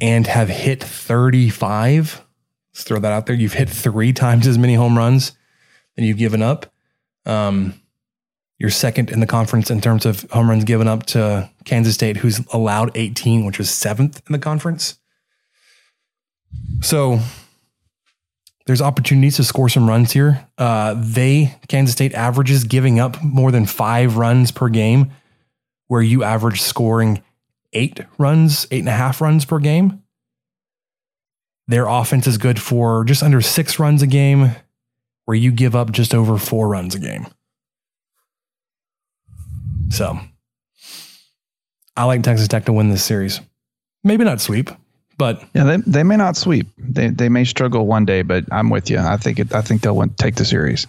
and have hit 35. Let's throw that out there. You've hit three times as many home runs than you've given up. Um, you're second in the conference in terms of home runs given up to Kansas State, who's allowed 18, which was seventh in the conference. So there's opportunities to score some runs here. Uh, they, Kansas State, averages giving up more than five runs per game, where you average scoring eight runs, eight and a half runs per game. Their offense is good for just under six runs a game, where you give up just over four runs a game. So I like Texas Tech to win this series. Maybe not sweep, but yeah, they, they may not sweep. They they may struggle one day, but I'm with you. I think it, I think they'll win, take the series.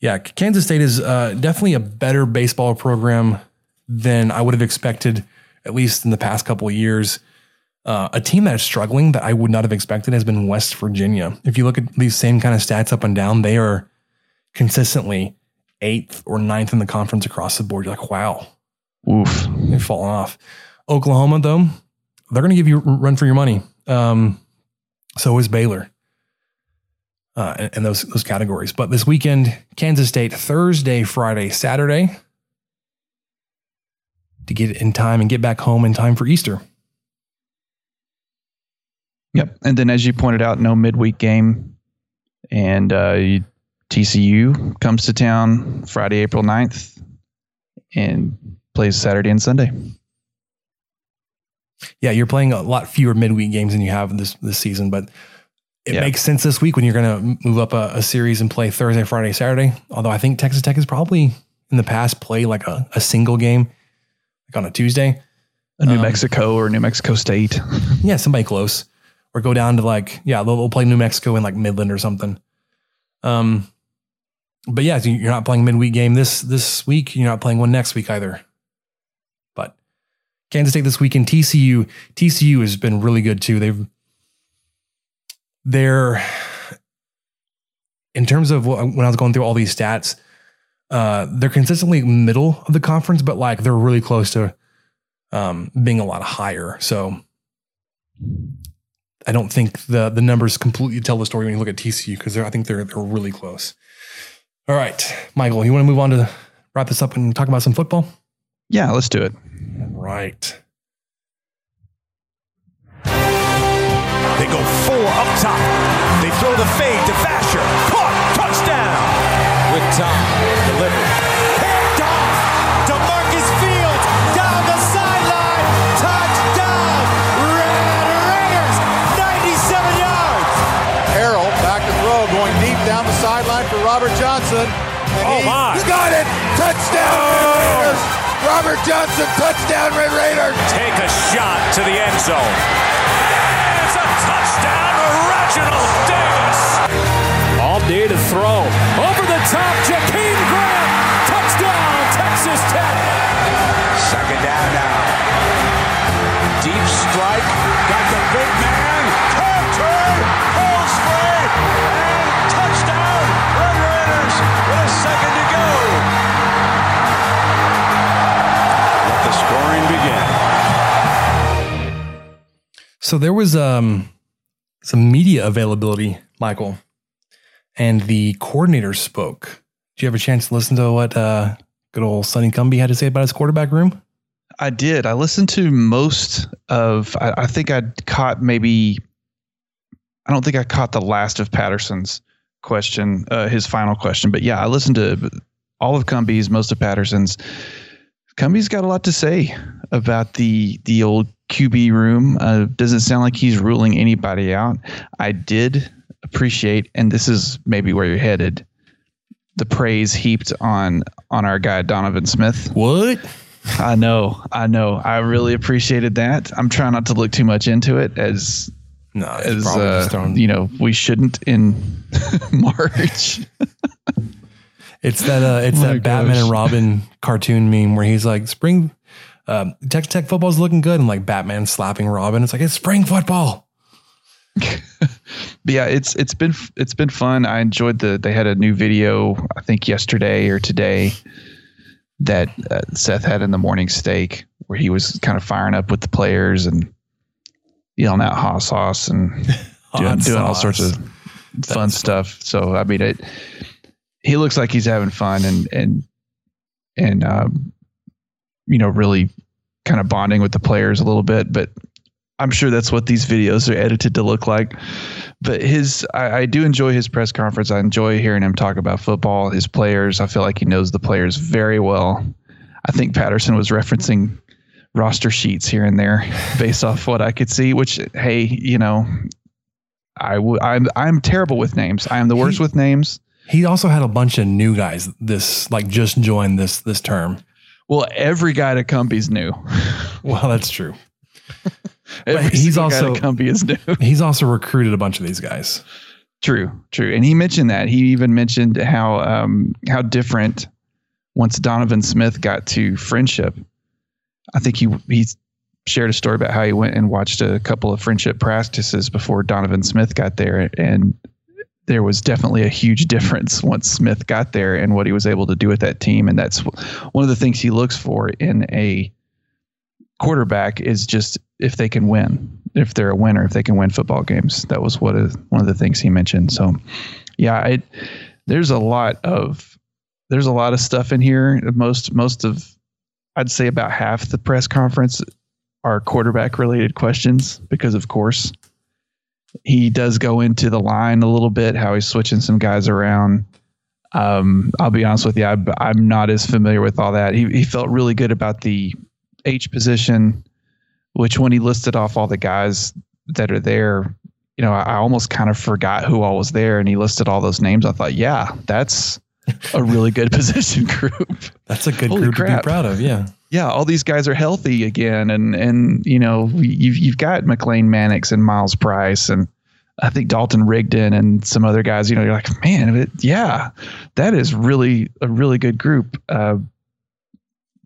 Yeah, Kansas State is uh, definitely a better baseball program than I would have expected at least in the past couple of years. Uh, a team that is struggling that I would not have expected has been West Virginia. If you look at these same kind of stats up and down, they are consistently eighth or ninth in the conference across the board. You're like, wow, Oof. they've fallen off. Oklahoma, though, they're going to give you a run for your money. Um, so is Baylor. Uh, in, in those those categories. But this weekend, Kansas State, Thursday, Friday, Saturday, to get in time and get back home in time for Easter. Yep. And then, as you pointed out, no midweek game. And uh, you- TCU comes to town Friday, April 9th and plays Saturday and Sunday. Yeah, you're playing a lot fewer midweek games than you have this this season, but it Yeah. makes sense this week when you're going to move up a, a series and play Thursday, Friday, Saturday. Although I think Texas Tech has probably in the past played like a, a single game, like on a Tuesday. A New Um, Mexico or New Mexico State. Yeah, somebody close. Or go down to like, yeah, they'll, they'll play New Mexico in like Midland or something. Um, but yeah, so you're not playing a midweek game this this week. You're not playing one next week either. But Kansas State this weekend, TCU, TCU has been really good too. They've they're in terms of what, when I was going through all these stats, uh, they're consistently middle of the conference, but like they're really close to um, being a lot higher. So I don't think the the numbers completely tell the story when you look at TCU because I think they're they're really close. All right, Michael, you want to move on to wrap this up and talk about some football? Yeah, let's do it. Right. They go four up top. They throw the fade to Vasher. Caught. Touchdown. With Tom. Delivered. Picked off. DeMarcus Fields down the sideline. Touchdown. Red Raiders. 97 yards. Harrell back to throw, going deep down the sideline for Robert Johnson. And Oh, he my. got it! Touchdown, Red oh. Raiders! Robert Johnson, touchdown, Red Raiders! Take a shot to the end zone. It's a touchdown to Reginald Davis. All day to throw. Over the top, Jakeem Grant. Touchdown, Texas Tech. Second down now. Deep strike. Got the big man. Turn, turn. Pulls free. And touchdown. Red Raiders with a second to go. Let the scoring begin. So there was um some media availability, Michael, and the coordinator spoke. Did you have a chance to listen to what uh, good old Sonny Cumbie had to say about his quarterback room? I did. I listened to most of. I, I think I caught maybe. I don't think I caught the last of Patterson's question, uh, his final question. But yeah, I listened to all of Cumbie's, most of Patterson's. Cumbie's got a lot to say about the the old QB room. Uh, doesn't sound like he's ruling anybody out. I did appreciate, and this is maybe where you're headed. The praise heaped on on our guy Donovan Smith. What? I know, I know. I really appreciated that. I'm trying not to look too much into it as no, as uh, you know we shouldn't in March. It's that uh, it's Oh that Batman and Robin cartoon meme where he's like, "Spring, um, Texas Tech football's looking good," and like Batman slapping Robin. It's like it's spring football. But yeah, it's it's been it's been fun. I enjoyed the they had a new video I think yesterday or today that uh, Seth had in the morning steak where he was kind of firing up with the players and yelling out hot sauce and doing, doing all sorts of fun stuff. So I mean it he looks like he's having fun and and and um, you know really kind of bonding with the players a little bit, but I'm sure that's what these videos are edited to look like. But his, I, I do enjoy his press conference. I enjoy hearing him talk about football, his players. I feel like he knows the players very well. I think Patterson was referencing roster sheets here and there based off what I could see. Which, hey, you know, I w- I'm I'm terrible with names. I am the worst with names. He also had a bunch of new guys. This like just joined this this term. Well, every guy to Cumbie's new. Well, that's true. But he's also to Cumbie is new. he's also recruited a bunch of these guys. True, true. And he mentioned that. He even mentioned how um, how different once Donovan Smith got to Frenship. I think he he shared a story about how he went and watched a couple of Frenship practices before Donovan Smith got there, and there was definitely a huge difference once Smith got there and what he was able to do with that team. And that's one of the things he looks for in a quarterback is just if they can win, if they're a winner, if they can win football games. That was what is, one of the things he mentioned. So, yeah, it, there's a lot of there's a lot of stuff in here. Most most of I'd say about half the press conference are quarterback related questions because of course he does go into the line a little bit, how he's switching some guys around. Um, I'll be honest with you, I, am not as familiar with all that. He, he felt really good about the H position, which when he listed off all the guys that are there, you know, I, I almost kind of forgot who all was there, and he listed all those names. I thought, yeah, that's a really good position group. That's a good Holy group crap. to be proud of. Yeah. Yeah, all these guys are healthy again, and and you know you've you've got McLane Mannix and Miles Price and I think Dalton Rigdon and some other guys. You know, you're like, man, it, yeah, that is really a really good group. Uh,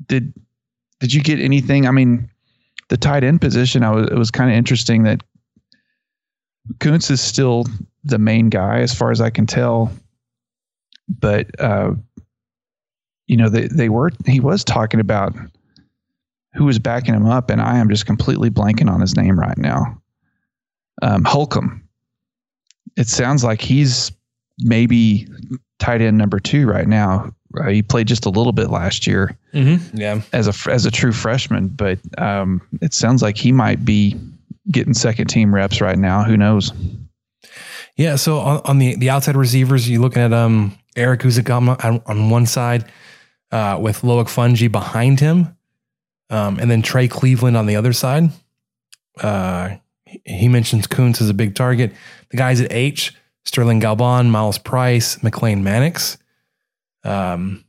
did did you get anything? I mean, the tight end position, I was it was kind of interesting that Koontz is still the main guy as far as I can tell but uh, you know they they were he was talking about who was backing him up, and I am just completely blanking on his name right now. Um, Holcomb. It sounds like he's maybe tight end number two right now. Uh, he played just a little bit last year, mm-hmm. yeah, as a as a true freshman. But um, it sounds like he might be getting second team reps right now. Who knows? Yeah. So on, on the the outside receivers, you're looking at um Erik Ezukanma on, on one side, uh, with Loic Fouonji behind him, um, and then Trey Cleveland on the other side. Uh, he mentions Koontz as a big target. The guys at H, Sterling Galban, Miles Price, McLane Mannix, um,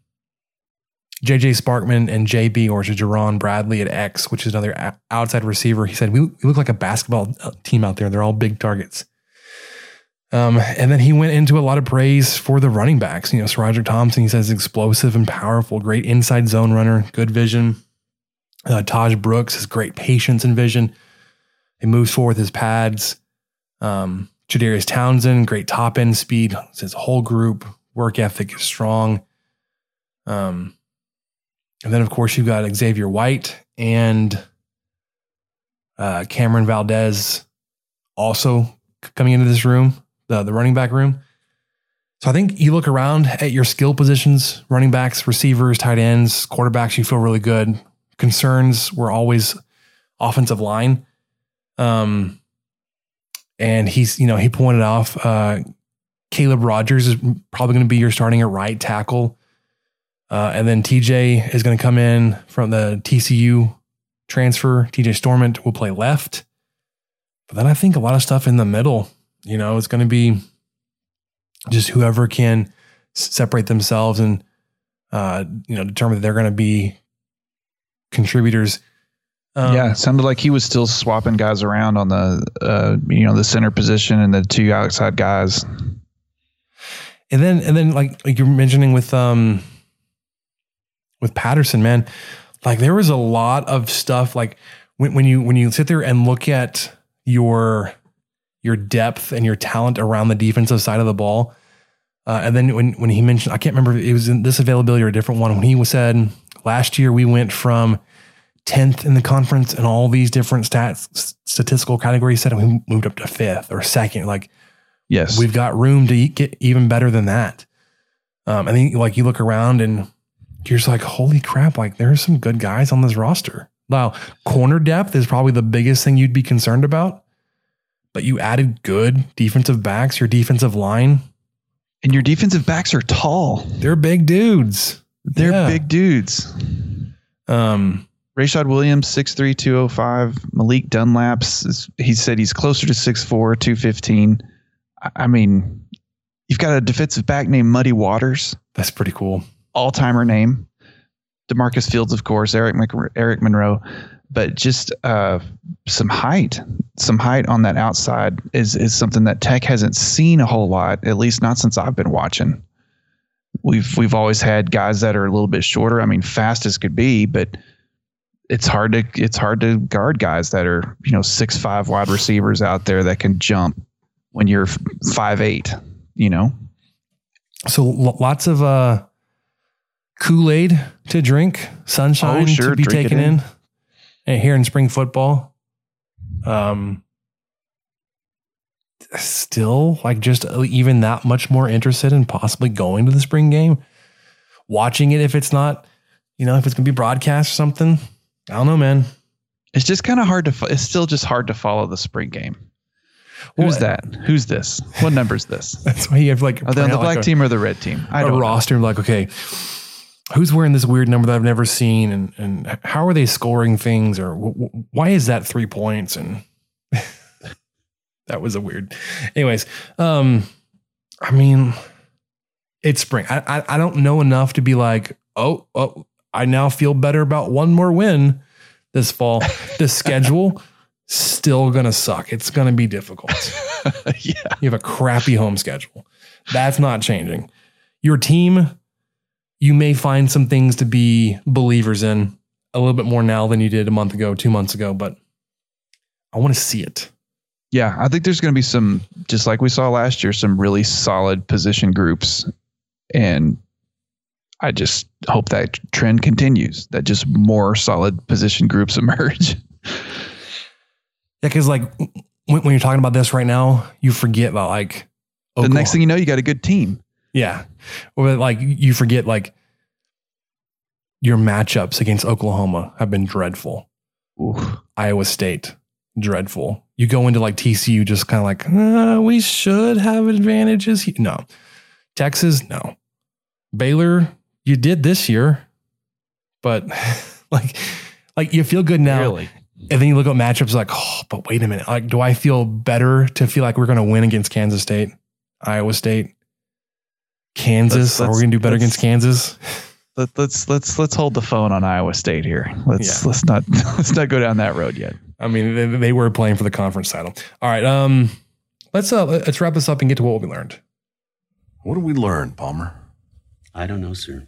JJ Sparkman, and JB or Jerand Bradley at X, which is another outside receiver. He said, we, we look like a basketball uh, team out there. They're all big targets. Um, and then he went into a lot of praise for the running backs. You know, SaRodorick Thompson, he says explosive and powerful, great inside zone runner, good vision. Uh, Tahj Brooks has great patience and vision. He moves forward with his pads. Um, Jadarius Townsend, great top end speed. His whole group work ethic is strong. Um, and then of course you've got Xavier White and uh, Cameron Valdez also coming into this room the, the running back room. So I think you look around at your skill positions, running backs, receivers, tight ends, quarterbacks, you feel really good. Concerns were always offensive line. Um, and he's, you know, he pointed off uh, Caleb Rogers is probably going to be your starting at right tackle. Uh, and then TJ is going to come in from the TCU transfer. TJ Storment will play left. But then I think a lot of stuff in the middle you know, it's going to be just whoever can separate themselves and uh, you know determine that they're going to be contributors. Um, yeah, sounded like he was still swapping guys around on the uh, you know the center position and the two outside guys. And then and then like like you're mentioning with um with Patterson, man, like there was a lot of stuff like when when you when you sit there and look at your your depth and your talent around the defensive side of the ball. Uh, and then when when he mentioned, I can't remember if it was in this availability or a different one. When he said last year we went from tenth in the conference and all these different stats statistical categories, said we moved up to fifth or second. Like, yes, we've got room to get even better than that. Um, and then like you look around and you're just like, holy crap! Like there's some good guys on this roster. Now, corner depth is probably the biggest thing you'd be concerned about but you added good defensive backs, your defensive line. And your defensive backs are tall. They're big dudes. They're yeah. big dudes. Um, Rayshad Williams, 6'3, 205. Malik Dunlaps, he said he's closer to 6'4, 215. I mean, you've got a defensive back named Muddy Waters. That's pretty cool. All timer name. Demarcus Fields, of course, Eric, Eric Monroe but just uh, some height, some height on that outside is is something that Tech hasn't seen a whole lot, at least not since I've been watching. We've we've always had guys that are a little bit shorter. I mean, fast as could be, but it's hard to it's hard to guard guys that are you know six five wide receivers out there that can jump when you're five eight. You know, So l- lots of uh, Kool Aid to drink, sunshine Oh, sure, to be drink taken in. in. And here in spring football. Um, still like just even that much more interested in possibly going to the spring game, watching it if it's not, you know, if it's gonna be broadcast or something. I don't know, man. it's just kind of hard to. It's still just hard to follow the spring game. Who's that? Who's this? What number's this? That's why you have like Are they on the like black a- team or the red team? I a don't know. roster like okay who's wearing this weird number that i've never seen and and how are they scoring things or w- w- why is that three points and that was a weird anyways um i mean it's spring I, I i don't know enough to be like oh oh i now feel better about one more win this fall the schedule still gonna suck it's gonna be difficult yeah. you have a crappy home schedule. That's not changing. Your team, you may find some things to be believers in a little bit more now than you did a month ago, two months ago, but I want to see it. Yeah, I think there's going to be some, just like we saw last year, some really solid position groups, and I just hope that trend continues. That just more solid position groups emerge. Yeah, because like when, when you're talking about this right now, you forget about like The next thing you know, you got a good team. Yeah. Or like you forget like your matchups against Oklahoma have been dreadful. Ooh. Iowa State, dreadful. You go into like TCU just kind of like, uh, we should have advantages. he-" No. Texas, no. Baylor, you did this year, but like, like you feel good now. Really? And then you look at matchups like, oh, but wait a minute. Like, do I feel better to feel like we're going to win against Kansas State, Iowa State, Kansas? Let's- Are we going to do better against Kansas? Let, let's let's let's hold the phone on Iowa State here. Let's Yeah. let's not let's not go down that road yet. I mean, they, they were playing for the conference title. All right. Um, let's uh, let's wrap this up and get to what we learned. What did we learn, Palmer? I don't know, sir.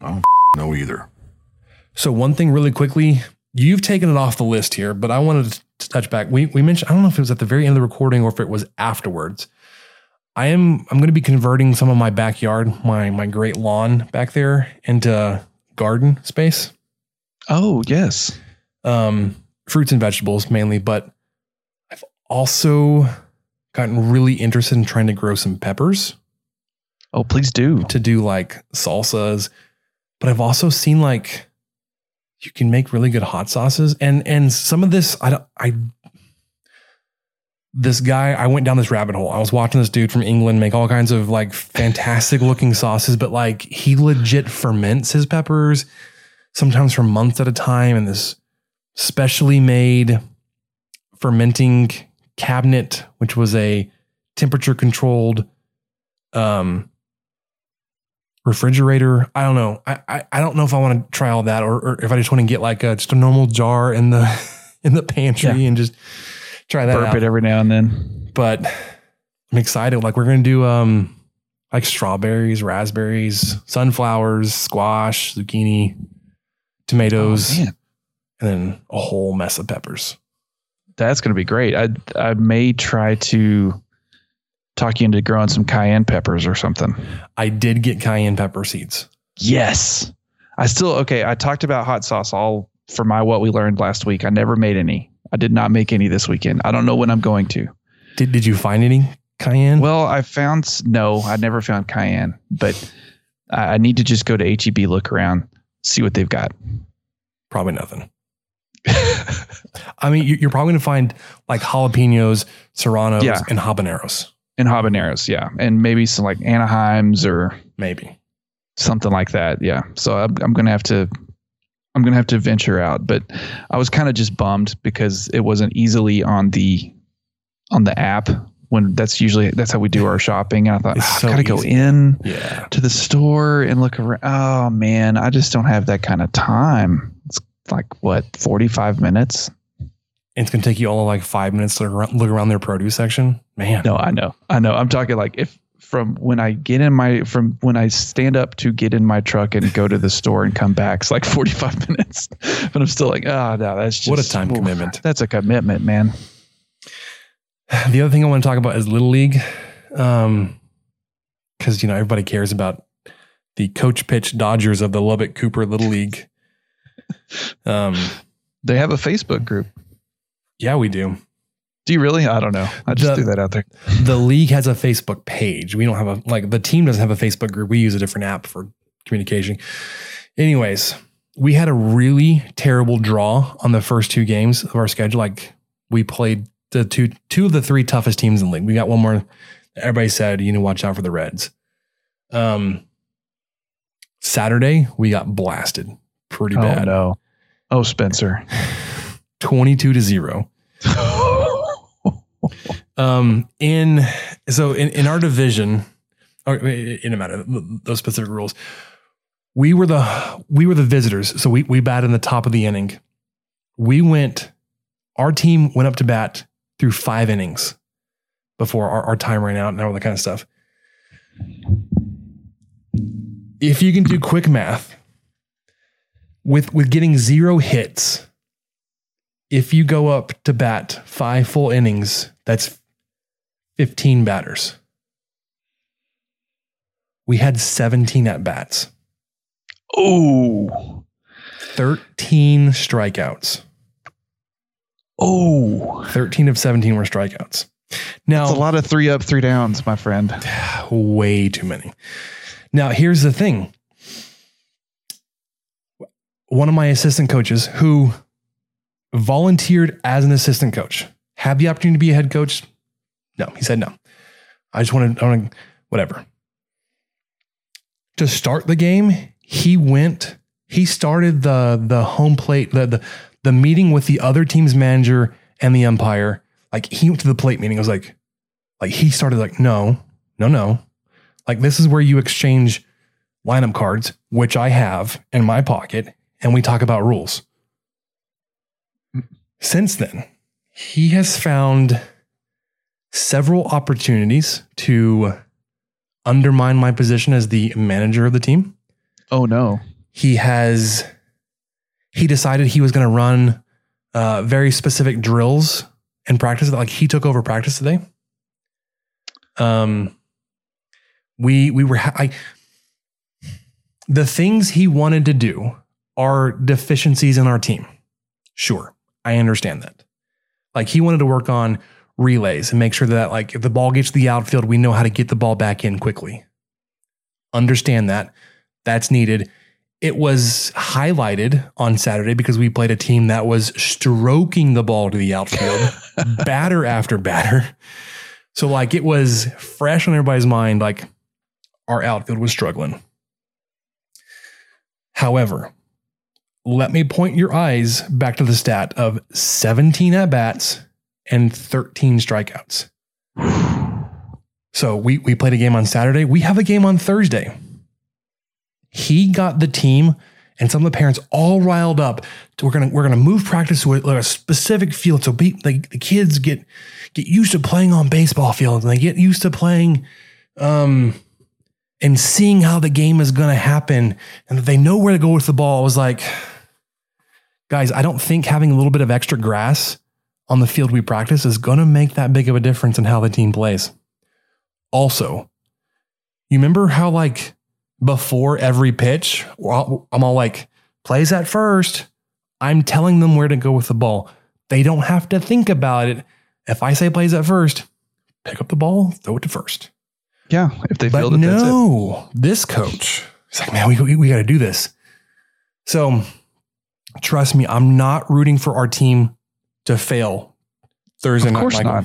I don't know either. So one thing really quickly, you've taken it off the list here, but I wanted to touch back. We we mentioned I don't know if it was at the very end of the recording or if it was afterwards. I am I'm going to be converting some of my backyard, my my great lawn back there into garden space. Oh yes, um, fruits and vegetables mainly, but I've also gotten really interested in trying to grow some peppers. Oh, please do to do like salsas, but I've also seen like you can make really good hot sauces, and and some of this I don't I. This guy, I went down this rabbit hole. I was watching this dude from England make all kinds of like fantastic looking sauces, but like he legit ferments his peppers sometimes for months at a time in this specially made fermenting cabinet, which was a temperature controlled um refrigerator. I don't know. I, I, I don't know if I want to try all that or, or if I just want to get like a just a normal jar in the in the pantry Yeah. and just try that burp out. it every now and then. But I'm excited. Like we're gonna do um like strawberries, raspberries, sunflowers, squash, zucchini, tomatoes, Oh, and then a whole mess of peppers. That's going to be great. I I may try to talk you into growing some cayenne peppers or something. I did get cayenne pepper seeds. Yes. I still okay. I talked about hot sauce all for my what we learned last week. I never made any. I did not make any this weekend. I don't know when I'm going to. Did Did you find any cayenne? Well, I found no. I never found cayenne, but I I need to just go to HEB, look around, see what they've got. Probably nothing. I mean, you- you're probably gonna find like jalapenos, serranos, Yeah. and habaneros. And habaneros, yeah, and maybe some like Anaheims or maybe something like that. Yeah. So I'm, I'm gonna have to. I'm gonna have to venture out, but I was kind of just bummed because it wasn't easily on the on the app when that's usually that's how we do our shopping. And I thought "Ah, so I gotta go in Yeah. to the store and look around. Oh man, I just don't have that kind of time. It's like what 45 minutes. It's gonna take you all like five minutes to look around, their produce section. Man, No, I know, I know. I'm talking like if from when I get in my from when I stand up to get in my truck and go to the store and come back. It's like 45 minutes. But I'm still like, oh no, that's just What a time commitment. That's a commitment, man. The other thing I want to talk about is Little League. Um, because you know everybody cares about the coach pitch Dodgers of the Lubbock Cooper Little League. Um, they have a Facebook group. Yeah, we do. Do you really? I don't know. I just The- threw that out there. The league has a Facebook page. We don't have a like the team doesn't have a Facebook group. We use a different app for communication. Anyways, we had a really terrible draw on the first two games of our schedule. Like we played the two two of the three toughest teams in the league. We got one more. Everybody said you need to watch out for the Reds. Um, Saturday we got blasted pretty Oh bad. no. Oh Spencer. 22 to 0. um in so in, in our division or in a matter those specific rules we were the we were the visitors. So we we batted in the top of the inning. We went our team went up to bat through five innings before our, our time ran out and all that kind of stuff. If you can do quick math with with getting zero hits if you go up to bat five full innings, that's 15 batters. We had 17 at bats, Oh. 13 strikeouts. Oh. 13 of 17 were strikeouts. Now, That's a lot of three up, three downs, my friend. way too many. Now, here's the thing. One of my assistant coaches who volunteered as an assistant coach had the opportunity to be a head coach. No, he said no. I just wanted, I want to, whatever. To start the game, he went, he started the the home plate, the the, the meeting with the other team's manager and the umpire. Like he went to the plate meeting. I was like, like he started like, no, no, no. Like this is where you exchange lineup cards, which I have in my pocket, and we talk about rules. Since then, he has found several opportunities to undermine my position as the manager of the team. Oh no. He has he decided he was going to run uh, very specific drills and practice. Like he took over practice today. Um, we we were ha- I the things he wanted to do are deficiencies in our team. Sure, I understand that. Like he wanted to work on relays and make sure that like if the ball gets to the outfield, we know how to get the ball back in quickly. Understand that. That's needed. It was highlighted on Saturday because we played a team that was stroking the ball to the outfield, batter after batter. So like it was fresh on everybody's mind, like our outfield was struggling. However, let me point your eyes back to the stat of 17 at bats and 13 strikeouts. So we we played a game on Saturday. We have a game on Thursday. He got the team and some of the parents all riled up. To, we're gonna we're gonna move practice to a, a specific field so be, like the kids get get used to playing on baseball fields and they get used to playing um and seeing how the game is gonna happen and that they know where to go with the ball. I was like, guys, I don't think having a little bit of extra grass on the field we practice is gonna make that big of a difference in how the team plays. Also, you remember how like before every pitch, I'm all like, plays at first. I'm telling them where to go with the ball. They don't have to think about it. If I say plays at first, pick up the ball, throw it to first. Yeah, if they feel that that's it. no, this coach, he's like, man, we, we, we got to do this. So trust me, I'm not rooting for our team to fail Thursday Of night. course Michael. not.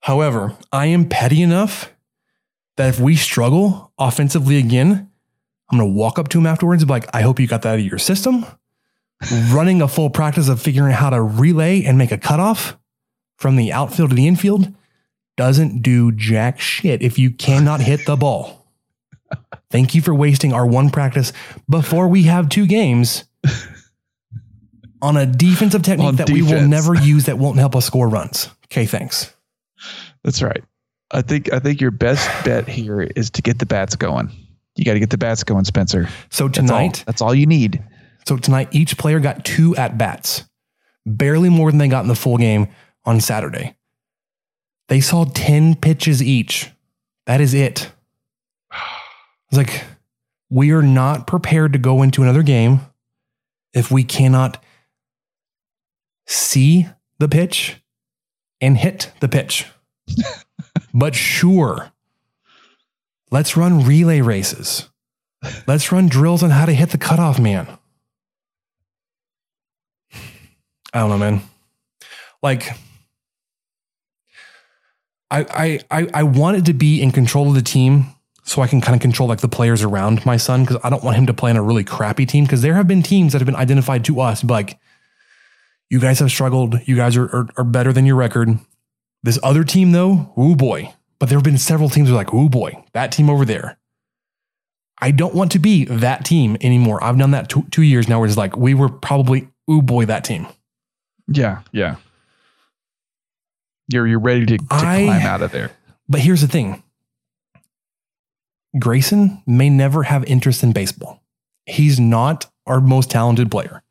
However, I am petty enough that if we struggle offensively again, I'm going to walk up to him afterwards and be like, I hope you got that out of your system. Running a full practice of figuring out how to relay and make a cutoff from the outfield to the infield doesn't do jack shit if you cannot hit the ball. Thank you for wasting our one practice before we have two games on a defensive technique On that we will never use that won't help us score runs. Okay, thanks. That's right. I think I think your best bet here is to get the bats going. You got to get the bats going, Spencer. So That's all- tonight, that's all you need. So tonight, each player got two at bats, barely more than they got in the full game on Saturday. They saw 10 pitches each. That is it. It's like, we are not prepared to go into another game if we cannot see the pitch and hit the pitch. but sure, let's run relay races. Let's run drills on how to hit the cutoff man. I don't know, man. Like, I I I, I wanted to be in control of the team so I can kind of control like the players around my son because I don't want him to play on a really crappy team because there have been teams that have been identified to us like you guys have struggled, you guys are, are are better than your record. This other team though, oh boy. But there have been several teams are like, oh boy, that team over there. I don't want to be that team anymore. I've done that two, two years now where it's like, we were probably, oh boy, that team. Yeah, yeah. You're you're ready to, to I- climb out of there. But here's the thing Grayson may never have interest in baseball. He's not our most talented player.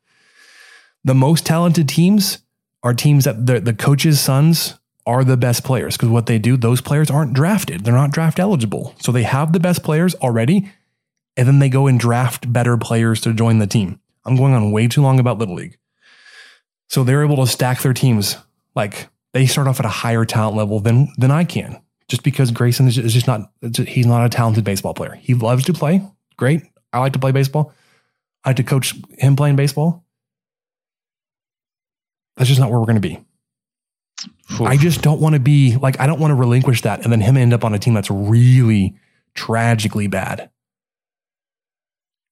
The most talented teams are teams that the, the coaches' sons are the best players because what they do, those players aren't drafted. They're not draft eligible. So they have the best players already, and then they go and draft better players to join the team. I'm going on way too long about Little League. So they're able to stack their teams. Like they start off at a higher talent level than than I can. Just because Grayson is just, is just not he's not a talented baseball player. He loves to play. Great. I like to play baseball. I like to coach him playing baseball. That's just not where we're going to be. I just don't want to be like I don't want to relinquish that and then him end up on a team that's really tragically bad.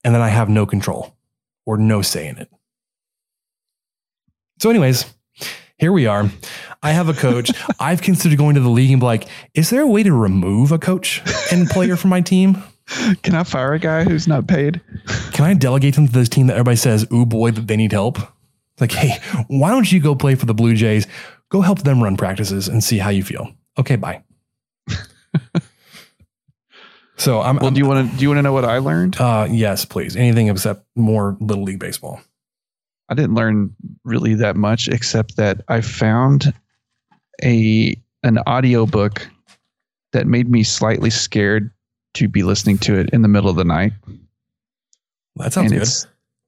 And then I have no control or no say in it. So, anyways, here we are. I have a coach. I've considered going to the league and be like, is there a way to remove a coach and player from my team? Can I fire a guy who's not paid? Can I delegate them to this team that everybody says, ooh boy, that they need help? Like, hey, why don't you go play for the Blue Jays? Go help them run practices and see how you feel. Okay, bye. so I'm Well, do you want to do you want to know what I learned? uh yes, please. Anything except more little league baseball. I didn't learn really that much except that I found a an audiobook that made me slightly scared to be listening to it in the middle of the night. That sounds and good. It's,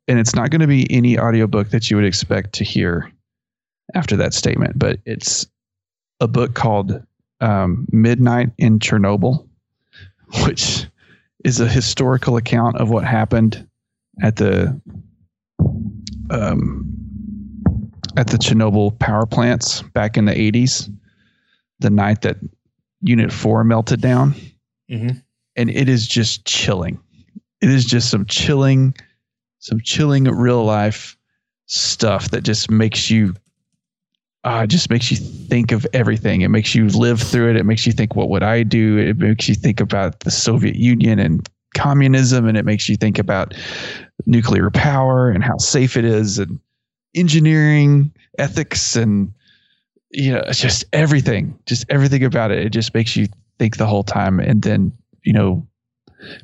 and it's not going to be any audiobook that you would expect to hear after that statement, but it's a book called um, Midnight in Chernobyl, which is a historical account of what happened at the um, at the Chernobyl power plants back in the 80s, the night that Unit 4 melted down. Mhm. And it is just chilling. It is just some chilling, some chilling real life stuff that just makes you uh, just makes you think of everything. It makes you live through it. It makes you think, what would I do? It makes you think about the Soviet Union and communism, and it makes you think about nuclear power and how safe it is, and engineering, ethics, and you know, just everything, just everything about it. It just makes you think the whole time, and then you know,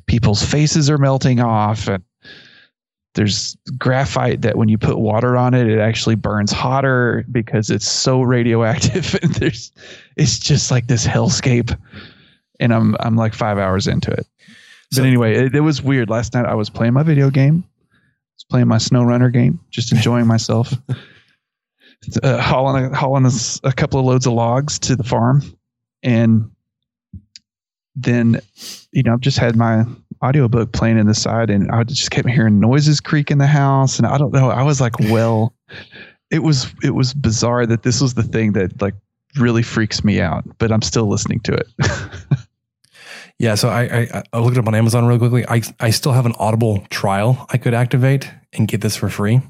people's faces are melting off, and there's graphite that when you put water on it, it actually burns hotter because it's so radioactive. And there's, it's just like this hellscape. And I'm, I'm like five hours into it. But anyway, it, it was weird. Last night I was playing my video game. I was playing my snow runner game, just enjoying myself. uh, hauling a, hauling a, a couple of loads of logs to the farm. And then, you know, I've just had my audiobook playing in the side and I just kept hearing noises creak in the house. And I don't know. I was like, well, it was, it was bizarre that this was the thing that like really freaks me out, but I'm still listening to it. Yeah, so I, I I looked it up on Amazon real quickly. I I still have an Audible trial I could activate and get this for free.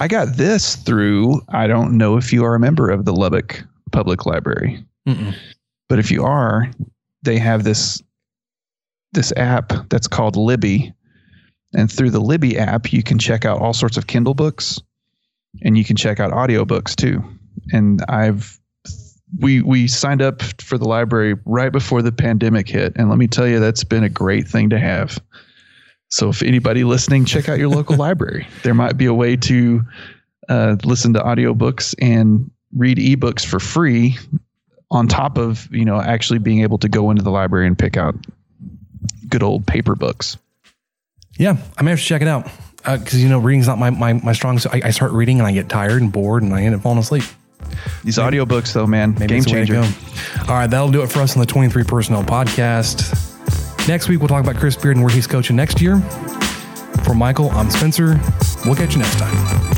I got this through, I don't know if you are a member of the Lubbock Public Library, Mm-mm. but if you are, they have this this app that's called Libby. And through the Libby app, you can check out all sorts of Kindle books and you can check out audiobooks too. And I've we we signed up for the library right before the pandemic hit, and let me tell you, that's been a great thing to have. So if anybody listening, check out your local library. There might be a way to uh, listen to audiobooks and read ebooks for free on top of you know actually being able to go into the library and pick out good old paper books. Yeah, I may have to check it out because uh, you know reading's not my my, my strong. So I, I, start reading and I get tired and bored and I end up falling asleep. These maybe, audiobooks, though, man, game changer. All right, that'll do it for us on the 23 Personnel Podcast. Next week, we'll talk about Chris Beard and where he's coaching next year. For Michael, I'm Spencer. We'll catch you next time.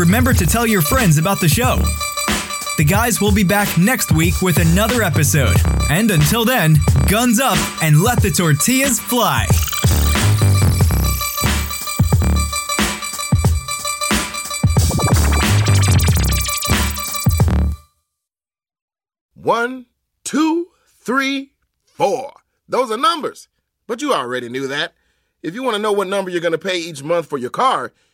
Remember to tell your friends about the show. The guys will be back next week with another episode. And until then, guns up and let the tortillas fly. One, two, three, four. Those are numbers. But you already knew that. If you want to know what number you're going to pay each month for your car,